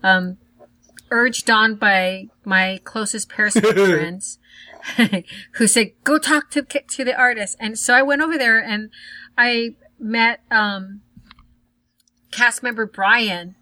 um, urged on by my closest Periscope friends who said, go talk to, to the artist. And so I went over there and I met, um, cast member Brian,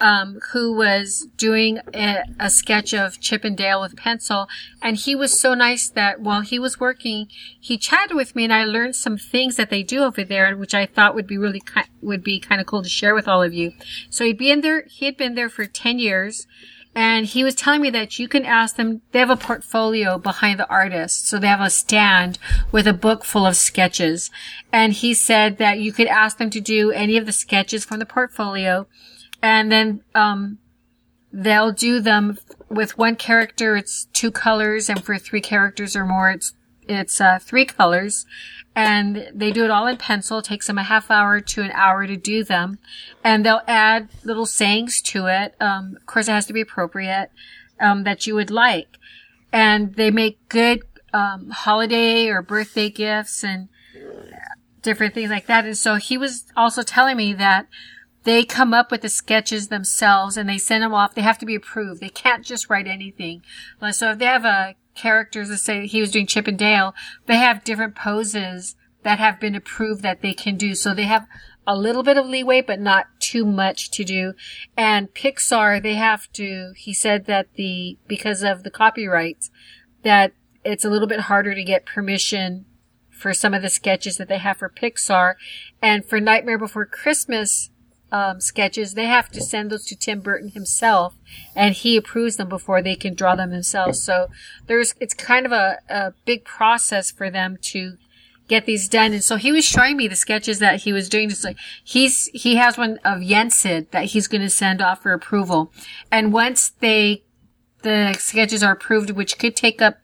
um, who was doing a, a sketch of Chip and Dale with pencil. And he was so nice that while he was working, he chatted with me and I learned some things that they do over there, which I thought would be really, ki- would be kind of cool to share with all of you. So he'd been there, he had been there for 10 years. And he was telling me that you can ask them, they have a portfolio behind the artist. So they have a stand with a book full of sketches. And he said that you could ask them to do any of the sketches from the portfolio. And then, um, they'll do them with one character. It's two colors. And for three characters or more, it's, it's, uh, three colors and they do it all in pencil. It takes them a half hour to an hour to do them, and they'll add little sayings to it. Um, of course, it has to be appropriate um, that you would like, and they make good um, holiday or birthday gifts and different things like that. And so he was also telling me that they come up with the sketches themselves and they send them off. They have to be approved. They can't just write anything. So if they have a characters that say he was doing Chip and Dale, they have different poses that have been approved that they can do. So they have a little bit of leeway, but not too much to do. And Pixar, they have to, he said that the, because of the copyrights, that it's a little bit harder to get permission for some of the sketches that they have for Pixar. And for Nightmare Before Christmas, um, sketches, they have to send those to Tim Burton himself, and he approves them before they can draw them themselves. So there's, it's kind of a, a big process for them to get these done. And so he was showing me the sketches that he was doing. Just like he's, he has one of Yensid that he's going to send off for approval. And once they, the sketches are approved, which could take up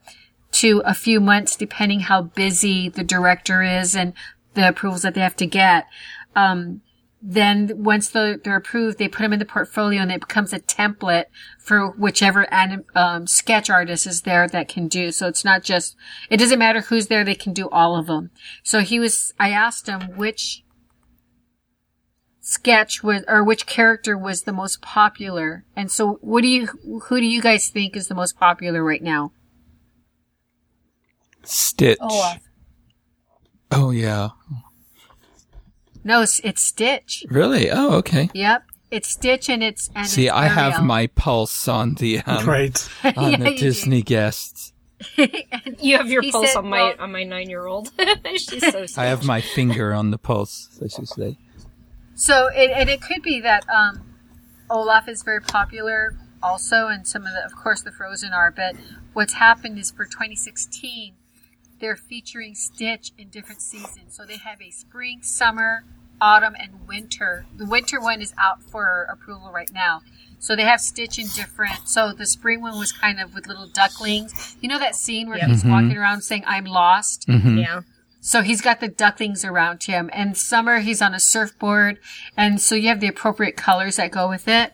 to a few months depending how busy the director is and the approvals that they have to get. Um, then once the, they're approved, they put them in the portfolio and it becomes a template for whichever anim, um, sketch artist is there that can do. So it's not just, it doesn't matter who's there, they can do all of them. So he was, I asked him which sketch was, or which character was the most popular. And so what do you, who do you guys think is the most popular right now? Stitch. Olaf. Oh yeah. No, it's, it's Stitch. Really? Oh, okay. Yep. It's Stitch and it's, and See, it's I have my pulse on the um, Right. on Yeah, the you do. Disney guests. You have your He pulse said, on my well- on my nine year old. She's so sweet. I have my finger on the pulse, as you say. So, it, and it could be that um, Olaf is very popular also, and some of the, of course, the Frozen are. But what's happened is for 2016, they're featuring Stitch in different seasons. So they have a spring, summer, autumn, and winter. The winter one is out for approval right now. So they have Stitch in different. So the spring one was kind of with little ducklings. You know that scene where Yep. he's walking around saying, "I'm lost." Mm-hmm. Yeah. So he's got the ducklings around him. And summer, he's on a surfboard. And so you have the appropriate colors that go with it.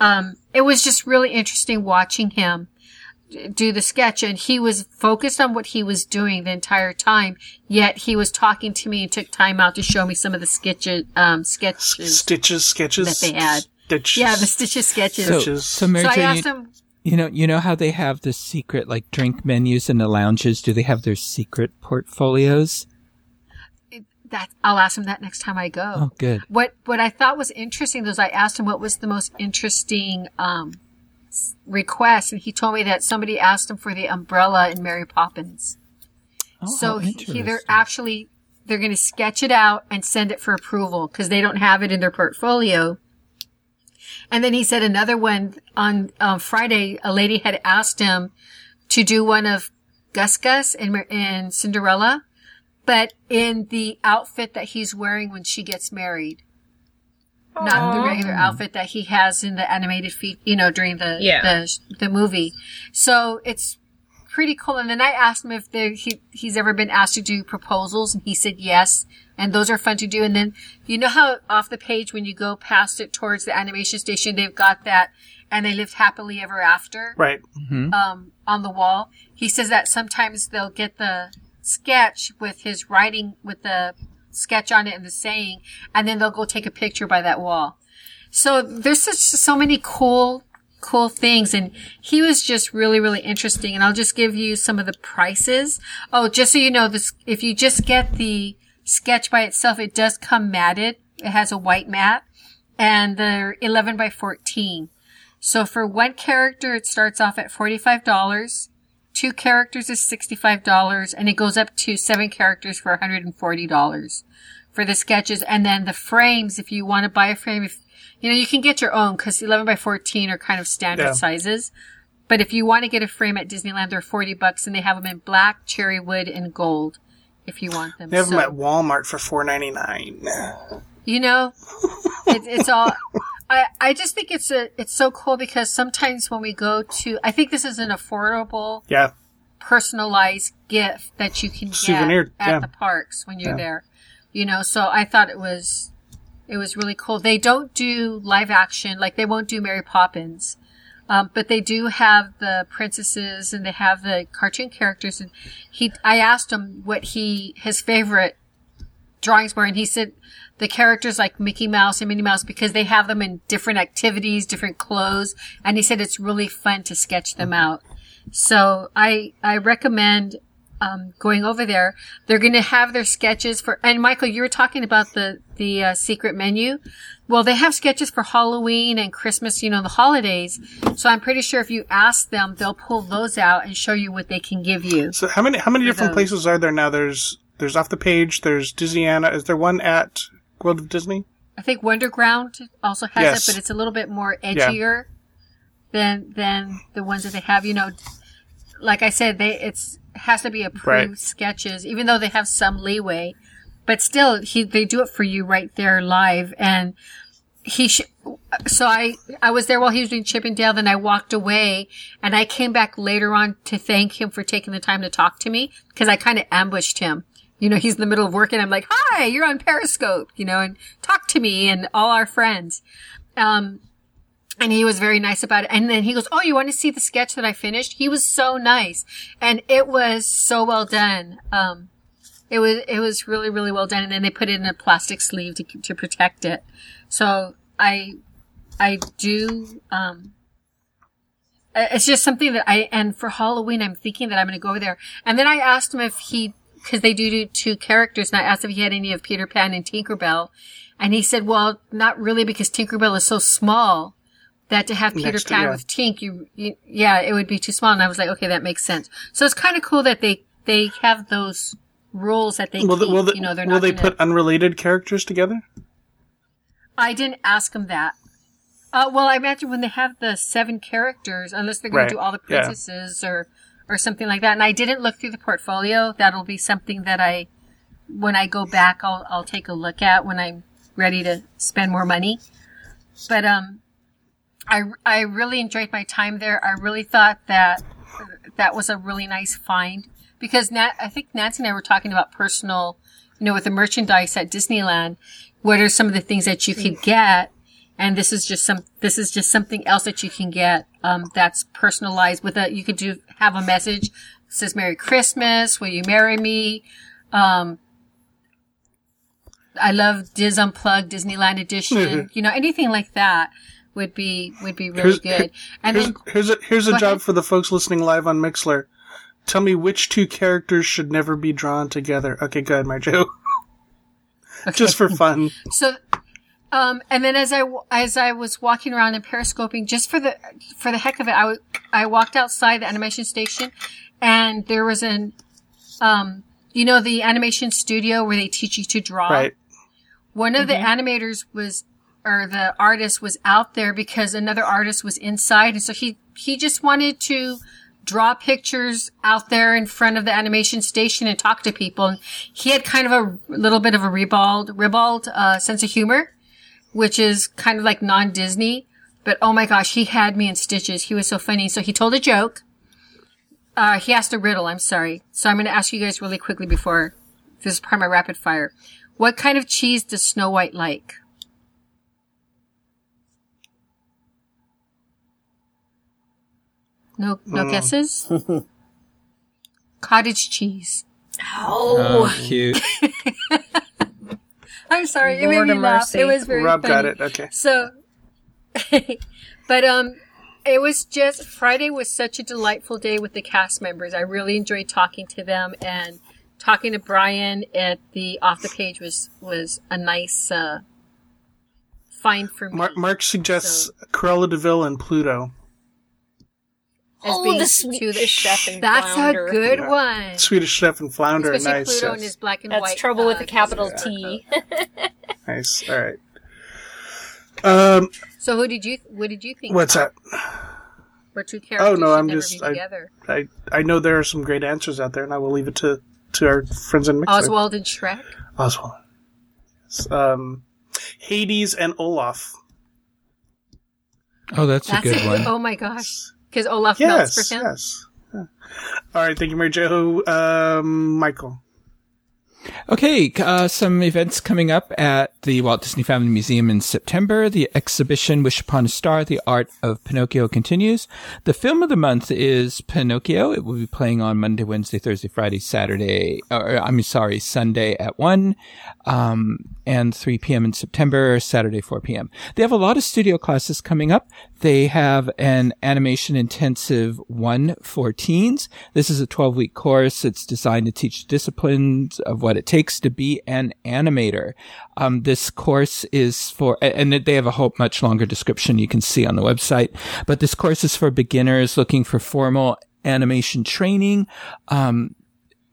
Um, it was just really interesting watching him do the sketch and he was focused on what he was doing the entire time. Yet he was talking to me and took time out to show me some of the sketches, um, sketches. Stitches, sketches. That they had. Stitches. yeah, the stitches sketches. So, Stitches. so Mary So I asked you, him, You know, you know how they have the secret like drink menus in the lounges. Do they have their secret portfolios? That I'll ask him that next time I go. Oh, good. What what I thought was interesting was I asked him what was the most interesting um, s- request, and he told me that somebody asked him for the umbrella in Mary Poppins. Oh, so he, he- they're actually they're going to sketch it out and send it for approval because they don't have it in their portfolio. And then he said another one on um, Friday. A lady had asked him to do one of Gus Gus and, and Cinderella, but in the outfit that he's wearing when she gets married, not the regular outfit that he has in the animated feed, you know, during the Yeah. the the movie. So it's pretty cool. And then I asked him if there, he he's ever been asked to do proposals, and he said yes. And those are fun to do. And then you know how off the page when you go past it towards the animation station, they've got that, and they lived happily ever after Right. um, on the wall. He says that sometimes they'll get the sketch with his writing, with the sketch on it and the saying, and then they'll go take a picture by that wall. So there's such so many cool, cool things, and he was just really, really interesting. And I'll just give you some of the prices. Oh, just so you know, this if you just get the sketch by itself, it does come matted. It has a white mat, and they're 11 by 14. So for one character, it starts off at $45. Two characters is $65 and it goes up to seven characters for $140 for the sketches. And then the frames, if you want to buy a frame, if, you know, you can get your own because 11 by 14 are kind of standard Yeah. sizes. But if you want to get a frame at Disneyland, they're 40 bucks and they have them in black, cherry wood, and gold if you want them. They have them at Walmart for four ninety nine. you know it, it's all I, I just think it's a it's so cool because sometimes when we go to i think this is an affordable Yeah. personalized gift that you can get Souvenir, at yeah. the parks when you're Yeah. there you know so i thought it was it was really cool they don't do live action like they won't do mary poppins um, but they do have the princesses and they have the cartoon characters and he i asked him what he his favorite drawings were, and he said the characters like Mickey Mouse and Minnie Mouse because they have them in different activities, different clothes, and he said it's really fun to sketch them out. So I I recommend um, going over there. They're going to have their sketches for. And Michael, you were talking about the the uh, secret menu. Well, they have sketches for Halloween and Christmas, you know, the holidays. So I'm pretty sure if you ask them, they'll pull those out and show you what they can give you. So how many how many different those. places are there now? There's there's off the page. There's Disneyana. Is there one at World of Disney? I think Wonderground also has Yes. it, but it's a little bit more edgier than than the ones that they have. You know, like I said, they it's has to be approved Right. sketches, even though they have some leeway. But still, he they do it for you right there live, and he. Sh- so I I was there while he was doing Chip 'n' Dale. Then I walked away, and I came back later on to thank him for taking the time to talk to me because I kind of ambushed him. You know, he's in the middle of work, and I'm like, "Hi, you're on Periscope," you know, and talk to me and all our friends. Um, and he was very nice about it. And then he goes, "Oh, you want to see the sketch that I finished?" He was so nice, and it was so well done. Um, it was it was really really well done. And then they put it in a plastic sleeve to to protect it. So I I do. Um, it's just something that I and for Halloween I'm thinking that I'm going to go over there. And then I asked him if he because they do do two characters, and I asked if he had any of Peter Pan and Tinkerbell, and he said, "Well, not really because Tinkerbell is so small." That to have Peter Next Pan yeah. with Tink, you, you, yeah, it would be too small. And I was like, okay, that makes sense. So it's kind of cool that they, they have those rules that they Will, keep. they, will, they, you know, they're will they gonna, put unrelated characters together? I didn't ask him that. Uh, well, I imagine when they have the seven characters, unless they're going Right. to do all the Yeah. princesses or, or something like that. And I didn't look through the portfolio. That'll be something that I, when I go back, I'll, I'll take a look at when I'm ready to spend more money. But, um, I, I really enjoyed my time there. I really thought that that was a really nice find because Nat, I think Nancy and I were talking about personal, you know, with the merchandise at Disneyland. What are some of the things that you could get? And this is just some, this is just something else that you can get, um, that's personalized with a, you could do, have a message says Merry Christmas, will you marry me? Um, I love Dis Unplugged, Disneyland Edition, you know, anything like that would be would be really Here's- good. And Here's, then here's a here's a job ahead. for the folks listening live on Mixlr. Tell me which two characters should never be drawn together. Okay, go ahead, Marjo. Just for fun. So, um, and then as I as I was walking around and periscoping, just for the for the heck of it, I w- I walked outside the animation station, and there was an, um, you know, the animation studio where they teach you to draw. Right. One of the animators was, or the artist was out there because another artist was inside, and so he he just wanted to draw pictures out there in front of the animation station and talk to people. And he had kind of a little bit of a ribald ribald uh, sense of humor, which is kind of like non Disney. But oh my gosh, he had me in stitches. He was so funny. So he told a joke. Uh, he asked a riddle. I'm sorry. So I'm going to ask you guys really quickly before this is part of my rapid fire. What kind of cheese does Snow White like? No, no guesses. Cottage cheese. Oh, cute. I'm sorry, it made me of laugh. mercy. It was very Rob funny. got it. Okay. So, but um, it was just Friday was such a delightful day with the cast members. I really enjoyed talking to them and talking to Brian at the off the page was was a nice uh, find for me. Mark, Mark suggests Cruella de Vil and Pluto. As Oh, being the Swedish chef and That's flounder. a good Yeah. one. Swedish Chef and Flounder. Especially nice. Pluto yes. in his black and That's white. trouble with uh, a capital T. Nice. All right. Um, So who did you? What did you think? what's that? Were two characters Oh, no, I'm just- I- together? I I know there are some great answers out there, and I will leave it to to our friends in Mixlr. Oswald and Shrek. Oswald. Yes. Um, Hades and Olaf. Oh, that's, That's a good one. Oh my gosh, because Olaf melts Yes. for him. Yes. Yeah. All right. Thank you, Mary Jo. Um, Michael. Okay, uh, some events coming up at the Walt Disney Family Museum in September. The exhibition Wish Upon a Star, The Art of Pinocchio continues. The film of the month is Pinocchio. It will be playing on Monday, Wednesday, Thursday, Friday, Saturday, or I'm sorry, Sunday at 1, um, and 3 p.m. in September, Saturday, 4 p.m. They have a lot of studio classes coming up. They have an animation intensive one for teens. This is a 12 week course. It's designed to teach disciplines of what it takes to be an animator. Um, this course is for, and they have a whole much longer description you can see on the website, but this course is for beginners looking for formal animation training. Um,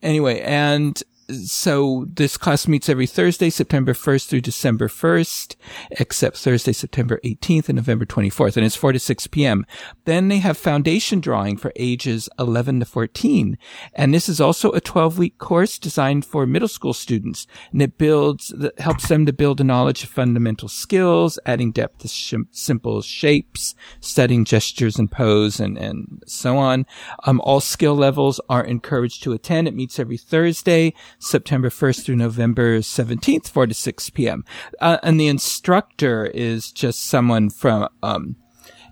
anyway, and so this class meets every Thursday, September 1st through December 1st, except Thursday, September 18th and November 24th, and it's 4 to 6 p.m. Then they have foundation drawing for ages 11 to 14. And this is also a 12 week course designed for middle school students. And it builds, helps them to build a knowledge of fundamental skills, adding depth to sh- simple shapes, studying gestures and pose and, and so on. Um, all skill levels are encouraged to attend. It meets every Thursday, September 1st through November 17th, 4 to 6 p.m. Uh, and the instructor is just someone from, um,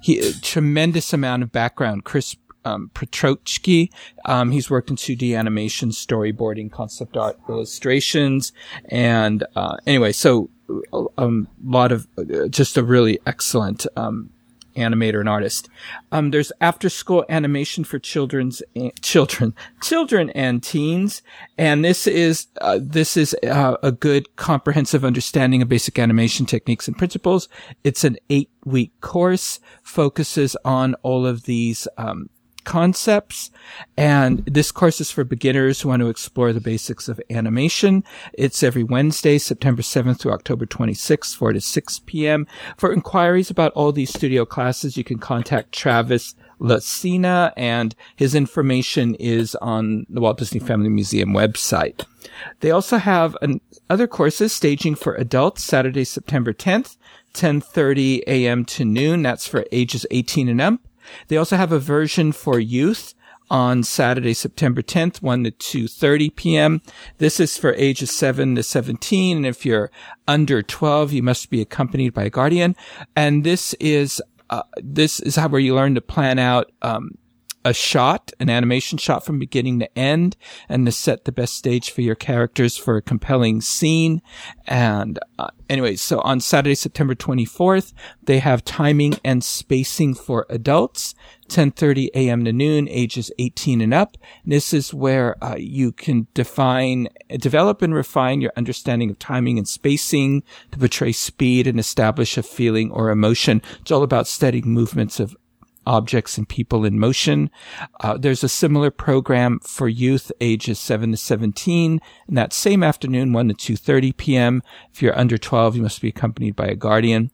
he, a tremendous amount of background. Chris um, Petrochki. Um, he's worked in 2D animation, storyboarding, concept art, illustrations, and uh, anyway, so a um, lot of uh, just a really excellent um, animator and artist. Um, there's after school animation for children's children, children and teens. And this is, uh, this is uh, a good comprehensive understanding of basic animation techniques and principles. It's an eight week course, focuses on all of these, um, concepts. And this course is for beginners who want to explore the basics of animation. It's every Wednesday, September 7th through October 26th, 4 to 6 p.m. For inquiries about all these studio classes, you can contact Travis Lucina and his information is on the Walt Disney Family Museum website. They also have an, other courses staging for adults Saturday, September 10th, 10:30 a.m. to noon. That's for ages 18 and up. They also have a version for youth on Saturday, September 10th, 1 to 2.30 p.m. This is for ages 7 to 17. And if you're under 12, you must be accompanied by a guardian. And this is, uh, this is how where you learn to plan out, um, a shot, an animation shot from beginning to end, and to set the best stage for your characters for a compelling scene. And uh, anyway, so on Saturday, September 24th, they have timing and spacing for adults. 10:30 a.m. to noon, ages 18 and up. This is where uh, you can define, develop, and refine your understanding of timing and spacing to portray speed and establish a feeling or emotion. It's all about studying movements of objects and people in motion. Uh, there's a similar program for youth ages 7 to 17 and that same afternoon 1 to 2.30 p.m. If you're under 12, you must be accompanied by a guardian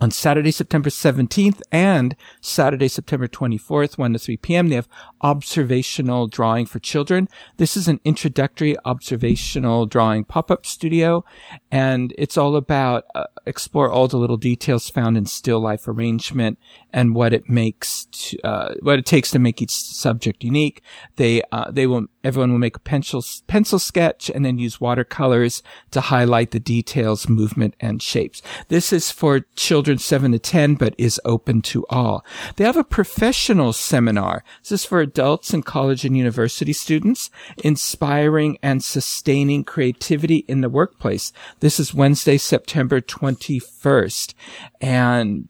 on Saturday, September 17th and Saturday, September 24th, 1 to 3 p.m. They have observational drawing for children. This is an introductory observational drawing pop-up studio and it's all about uh, explore all the little details found in still life arrangement and what it makes to, uh, what it takes to make each subject unique. They uh, they will everyone will make a pencil pencil sketch and then use watercolors to highlight the details, movement, and shapes. This is for children seven to ten, but is open to all. They have a professional seminar. This is for adults and college and university students, inspiring and sustaining creativity in the workplace. This is Wednesday, September 21st. And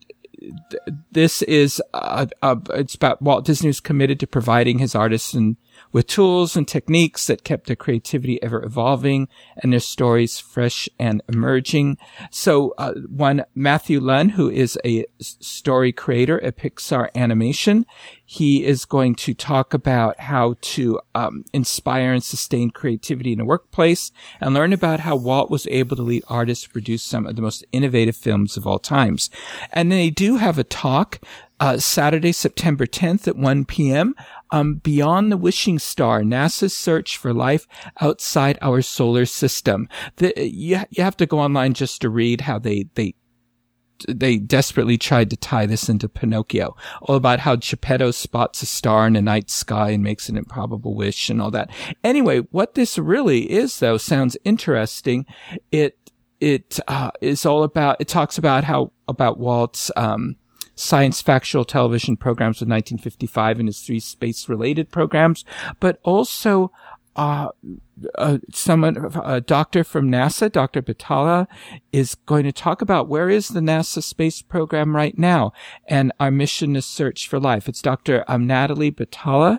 this is, uh, uh, it's about Walt Disney who's committed to providing his artists and with tools and techniques that kept their creativity ever evolving and their stories fresh and emerging. So, uh, one, Matthew Luhn, who is a story creator at Pixar Animation, he is going to talk about how to um, inspire and sustain creativity in a workplace and learn about how Walt was able to lead artists to produce some of the most innovative films of all times. And they do have a talk uh, Saturday, September 10th at 1 p.m. Um, Beyond the Wishing Star, NASA's search for life outside our solar system. The, you, you have to go online just to read how they, they, they desperately tried to tie this into Pinocchio, all about how Geppetto spots a star in the night sky and makes an improbable wish and all that. Anyway, what this really is though sounds interesting. It, it, uh, is all about, it talks about how, about Walt's, um, science factual television programs of 1955 and his three space related programs, but also uh, uh, someone, a doctor from NASA, Dr. Batalha, is going to talk about where is the NASA space program right now and our mission is search for life. It's Dr. Um, Natalie Batalha,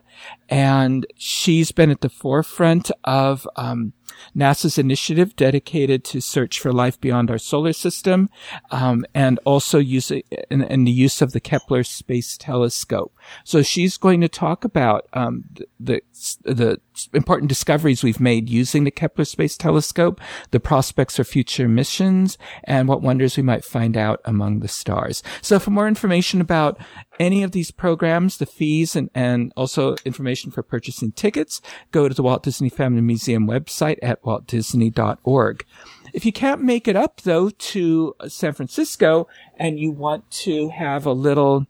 and she's been at the forefront of um, NASA's initiative dedicated to search for life beyond our solar system, um, and also use in, in, the use of the Kepler Space Telescope. So she's going to talk about um, the, the, important discoveries we've made using the Kepler Space Telescope, the prospects for future missions, and what wonders we might find out among the stars. So for more information about any of these programs, the fees, and, and also information for purchasing tickets, go to the Walt Disney Family Museum website at waltdisney.org. If you can't make it up though to San Francisco and you want to have a little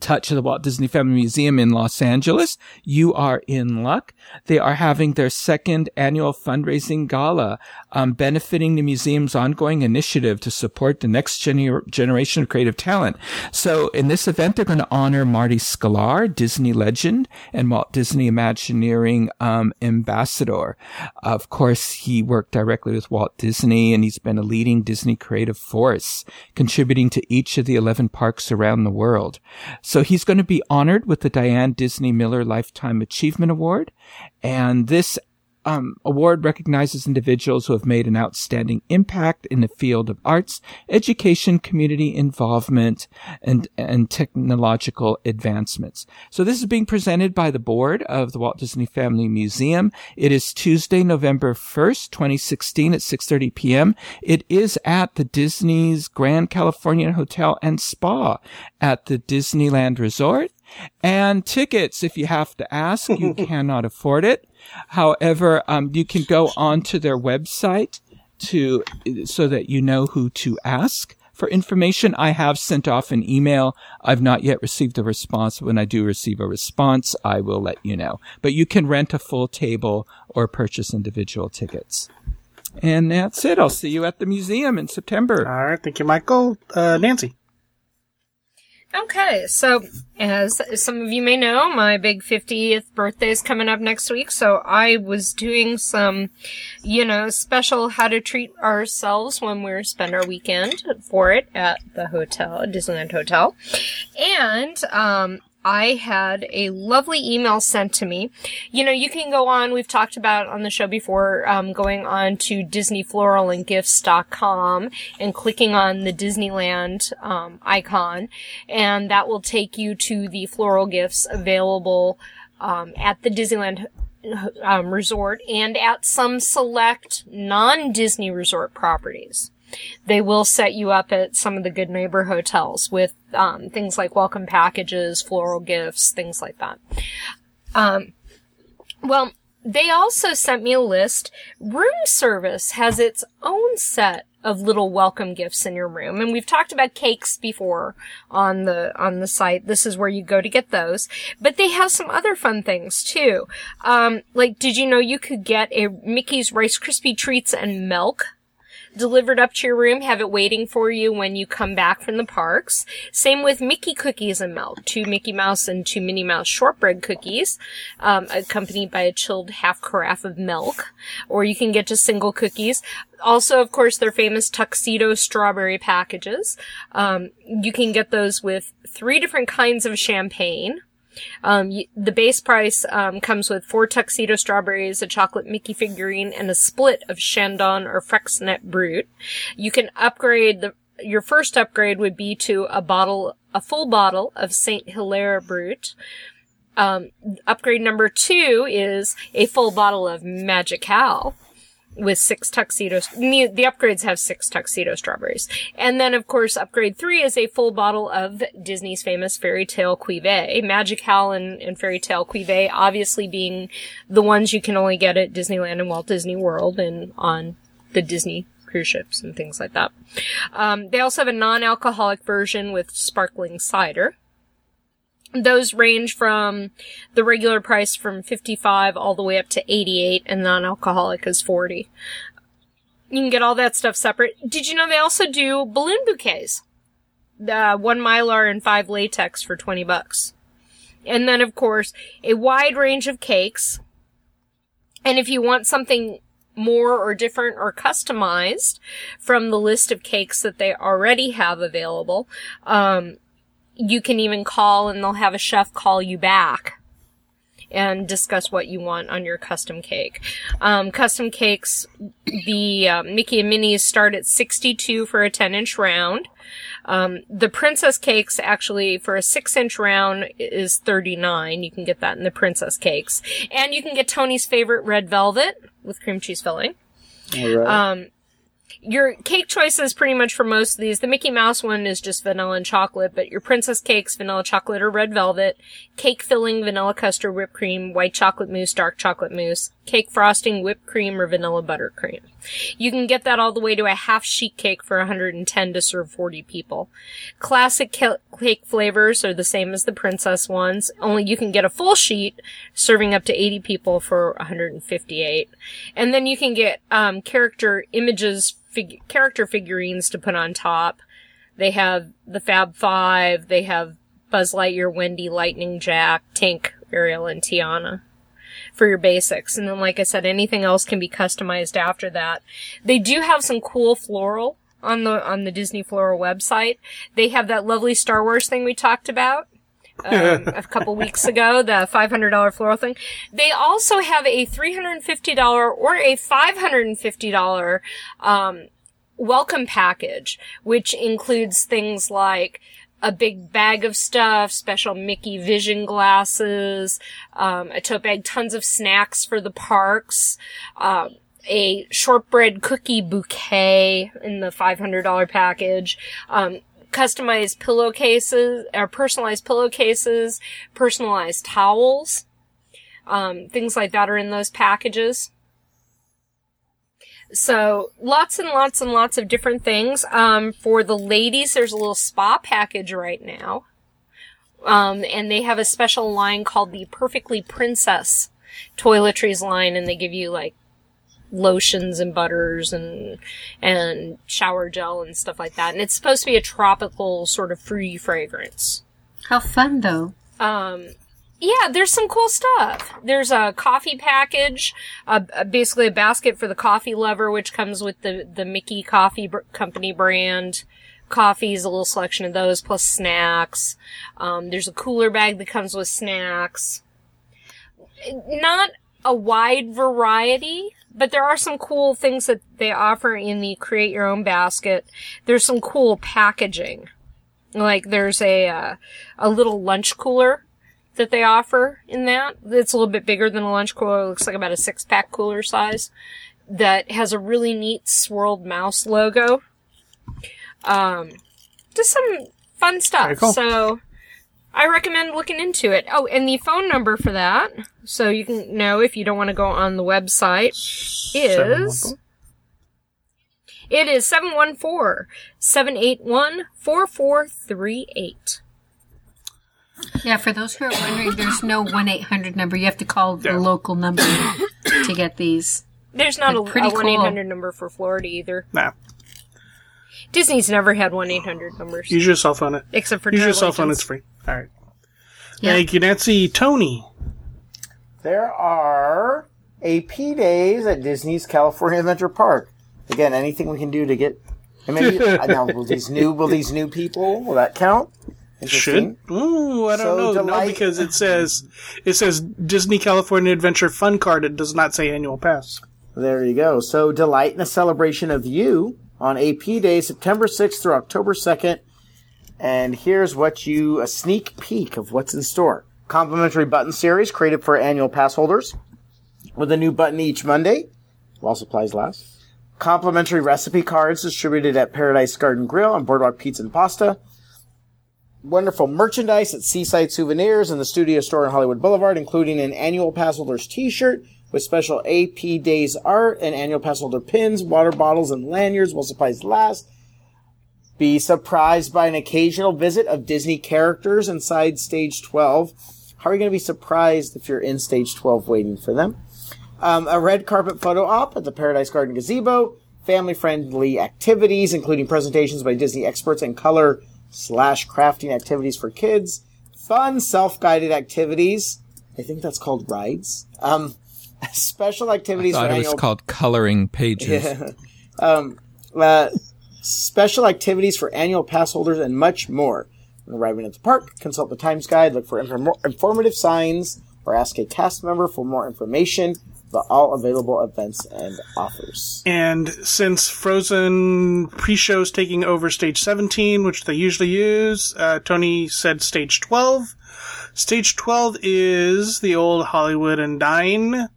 touch of the Walt Disney Family Museum in Los Angeles, you are in luck. They are having their second annual fundraising gala, um, benefiting the museum's ongoing initiative to support the next gener- generation of creative talent. So in this event, they're going to honor Marty Sklar, Disney legend and Walt Disney Imagineering um, ambassador. Of course, he worked directly with Walt Disney and he's been a leading Disney creative force, contributing to each of the 11 parks around the world. So he's going to be honored with the Diane Disney Miller Lifetime Achievement Award. And this um, award recognizes individuals who have made an outstanding impact in the field of arts, education, community involvement, and, and technological advancements. So this is being presented by the board of the Walt Disney Family Museum. It is Tuesday, November 1st, 2016 at 6.30 p.m. It is at the Disney's Grand Californian Hotel and Spa at the Disneyland Resort. And tickets, if you have to ask, you cannot afford it. However, um, you can go onto their website to so that you know who to ask for information. I have sent off an email. I've not yet received a response. When I do receive a response, I will let you know. But you can rent a full table or purchase individual tickets. And that's it. I'll see you at the museum in September. All right. Thank you, Michael. Uh, Nancy. Okay, so as some of you may know, my big 50th birthday is coming up next week, so I was doing some, you know, special how to treat ourselves when we spend our weekend for it at the hotel, Disneyland Hotel. And, um, I had a lovely email sent to me. You know, you can go on, we've talked about on the show before, um, going on to DisneyFloralAndGifts.com and clicking on the Disneyland um, icon, and that will take you to the floral gifts available um, at the Disneyland um, resort and at some select non-Disney resort properties they will set you up at some of the good neighbor hotels with um, things like welcome packages, floral gifts, things like that. Um, well, they also sent me a list. Room service has its own set of little welcome gifts in your room. And we've talked about cakes before on the, on the site. This is where you go to get those. But they have some other fun things too. Um, like, did you know you could get a Mickey's Rice Krispie treats and milk delivered up to your room, have it waiting for you when you come back from the parks. Same with Mickey cookies and milk, two Mickey Mouse and two Minnie Mouse shortbread cookies, um, accompanied by a chilled half carafe of milk. Or you can get just single cookies. Also, of course, their famous tuxedo strawberry packages. Um, you can get those with three different kinds of champagne. Um, the base price um, comes with four tuxedo strawberries, a chocolate Mickey figurine, and a split of Chandon or Freixenet Brut. You can upgrade the your first upgrade would be to a bottle, a full bottle of Saint Hilaire Brut. Um, upgrade number two is a full bottle of Magical with six tuxedos. The upgrades have six tuxedo strawberries. And then, of course, upgrade three is a full bottle of Disney's famous Fairy Tale Cuvée. Magical and, and Fairy Tale Cuvée obviously being the ones you can only get at Disneyland and Walt Disney World and on the Disney cruise ships and things like that. Um, they also have a non-alcoholic version with sparkling cider. Those range from the regular price from 55 all the way up to 88 and non-alcoholic is 40. You can get all that stuff separate. Did you know they also do balloon bouquets? Uh, one mylar and five latex for 20 bucks. And then of course, a wide range of cakes. And if you want something more or different or customized from the list of cakes that they already have available, um, you can even call and they'll have a chef call you back and discuss what you want on your custom cake. Um, custom cakes, the uh, Mickey and Minnie's start at 62 for a 10 inch round. Um, the princess cakes actually for a six inch round is 39. You can get that in the princess cakes. And you can get Tony's favorite red velvet with cream cheese filling. Um, your cake choices pretty much for most of these. The Mickey Mouse one is just vanilla and chocolate, but your princess cakes, vanilla chocolate or red velvet, cake filling, vanilla custard, whipped cream, white chocolate mousse, dark chocolate mousse, cake frosting, whipped cream, or vanilla buttercream. You can get that all the way to a half sheet cake for 110 to serve 40 people. Classic cake flavors are the same as the princess ones, only you can get a full sheet serving up to 80 people for 158. And then you can get um, character images fig- character figurines to put on top. They have the Fab Five. They have Buzz Lightyear, Wendy, Lightning Jack, Tink, Ariel, and Tiana for your basics. And then, like I said, anything else can be customized after that. They do have some cool floral on the on the Disney Floral website. They have that lovely Star Wars thing we talked about. Um, a couple weeks ago, the $500 floral thing. They also have a $350 or a $550 um, welcome package, which includes things like a big bag of stuff, special Mickey vision glasses, um, a tote bag, tons of snacks for the parks, um, a shortbread cookie bouquet in the $500 package, um, customized pillowcases or personalized pillowcases, personalized towels, um, things like that are in those packages. So lots and lots and lots of different things. Um, for the ladies, there's a little spa package right now. Um, and they have a special line called the Perfectly Princess toiletries line, and they give you like lotions and butters and and shower gel and stuff like that. And it's supposed to be a tropical sort of fruity fragrance. How fun, though. Um, yeah, there's some cool stuff. There's a coffee package, basically a basket for the coffee lover, which comes with the, the Mickey Coffee br- Company brand coffees, a little selection of those, plus snacks. Um, there's a cooler bag that comes with snacks. Not a wide variety, but there are some cool things that they offer in the create your own basket. There's some cool packaging. Like there's a, uh, a little lunch cooler that they offer in that. It's a little bit bigger than a lunch cooler. It looks like about a six pack cooler size that has a really neat swirled mouse logo. Um, just some fun stuff. cool. So I recommend looking into it. Oh, and the phone number for that, so you can know if you don't want to go on the website, is it is 714-781-4438. Yeah, for those who are wondering, there's no 1 800 number. You have to call the local number to get these. There's not a, Pretty a 1-800 number for Florida either. Nah. Disney's never had 1-800 numbers. Use your cell phone. Except for Use your cell phone. It's free. All right. Yeah. Thank you, Nancy. Tony. There are AP days at Disney's California Adventure Park. Again, anything we can do to get. And maybe I now will these new will these new people will that count? Interesting. Should? Ooh, I don't So know. No, because it says it says Disney California Adventure Fun Card. It does not say annual pass. There you go. So delight in a celebration of you on AP Day, September 6th through October 2nd. And here's what you, a sneak peek of what's in store. Complimentary button series created for annual pass holders with a new button each Monday while supplies last. Complimentary recipe cards distributed at Paradise Garden Grill and Boardwalk Pizza and Pasta. Wonderful merchandise at Seaside Souvenirs and the Studio Store on Hollywood Boulevard, including an annual pass holder's t-shirt with special AP Days art and annual pass holder pins, water bottles, and lanyards while supplies last. Be surprised by an occasional visit of Disney characters inside Stage 12. How are you going to be surprised if you're in Stage 12 waiting for them? Um, a red carpet photo op at the Paradise Garden Gazebo. Family friendly activities, including presentations by Disney experts and color slash crafting activities for kids. Fun self guided activities. I think that's called rides. Um, special activities for thought it was annual called coloring pages. uh, special activities for annual pass holders, and much more. When arriving at the park, consult the Times Guide, look for inform- informative signs, or ask a cast member for more information about all available events and offers. And since Frozen pre-show is taking over stage 17, which they usually use, uh, Tony said stage 12. Stage 12 is the old Hollywood and Dine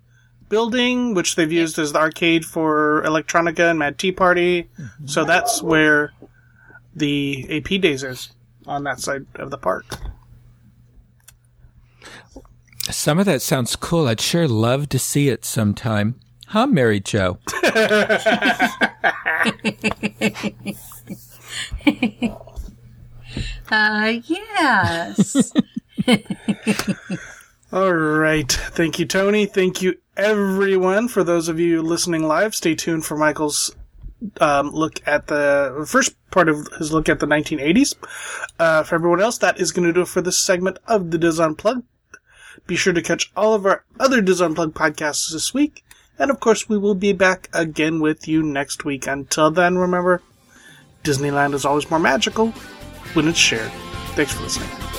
building, which they've used as the arcade for Electronica and Mad T Party. So that's where the AP Days is, on that side of the park. Some of that sounds cool. I'd sure love to see it sometime. Huh, Mary Jo? Uh, yes. All right. Thank you, Tony. Thank you, everyone. For those of you listening live, stay tuned for Michael's um, look at the first part of his look at the 1980s. Uh, for everyone else, that is going to do it for this segment of the Dis Unplugged. Be sure to catch all of our other Dis Unplugged podcasts this week. And of course, we will be back again with you next week. Until then, remember, Disneyland is always more magical when it's shared. Thanks for listening.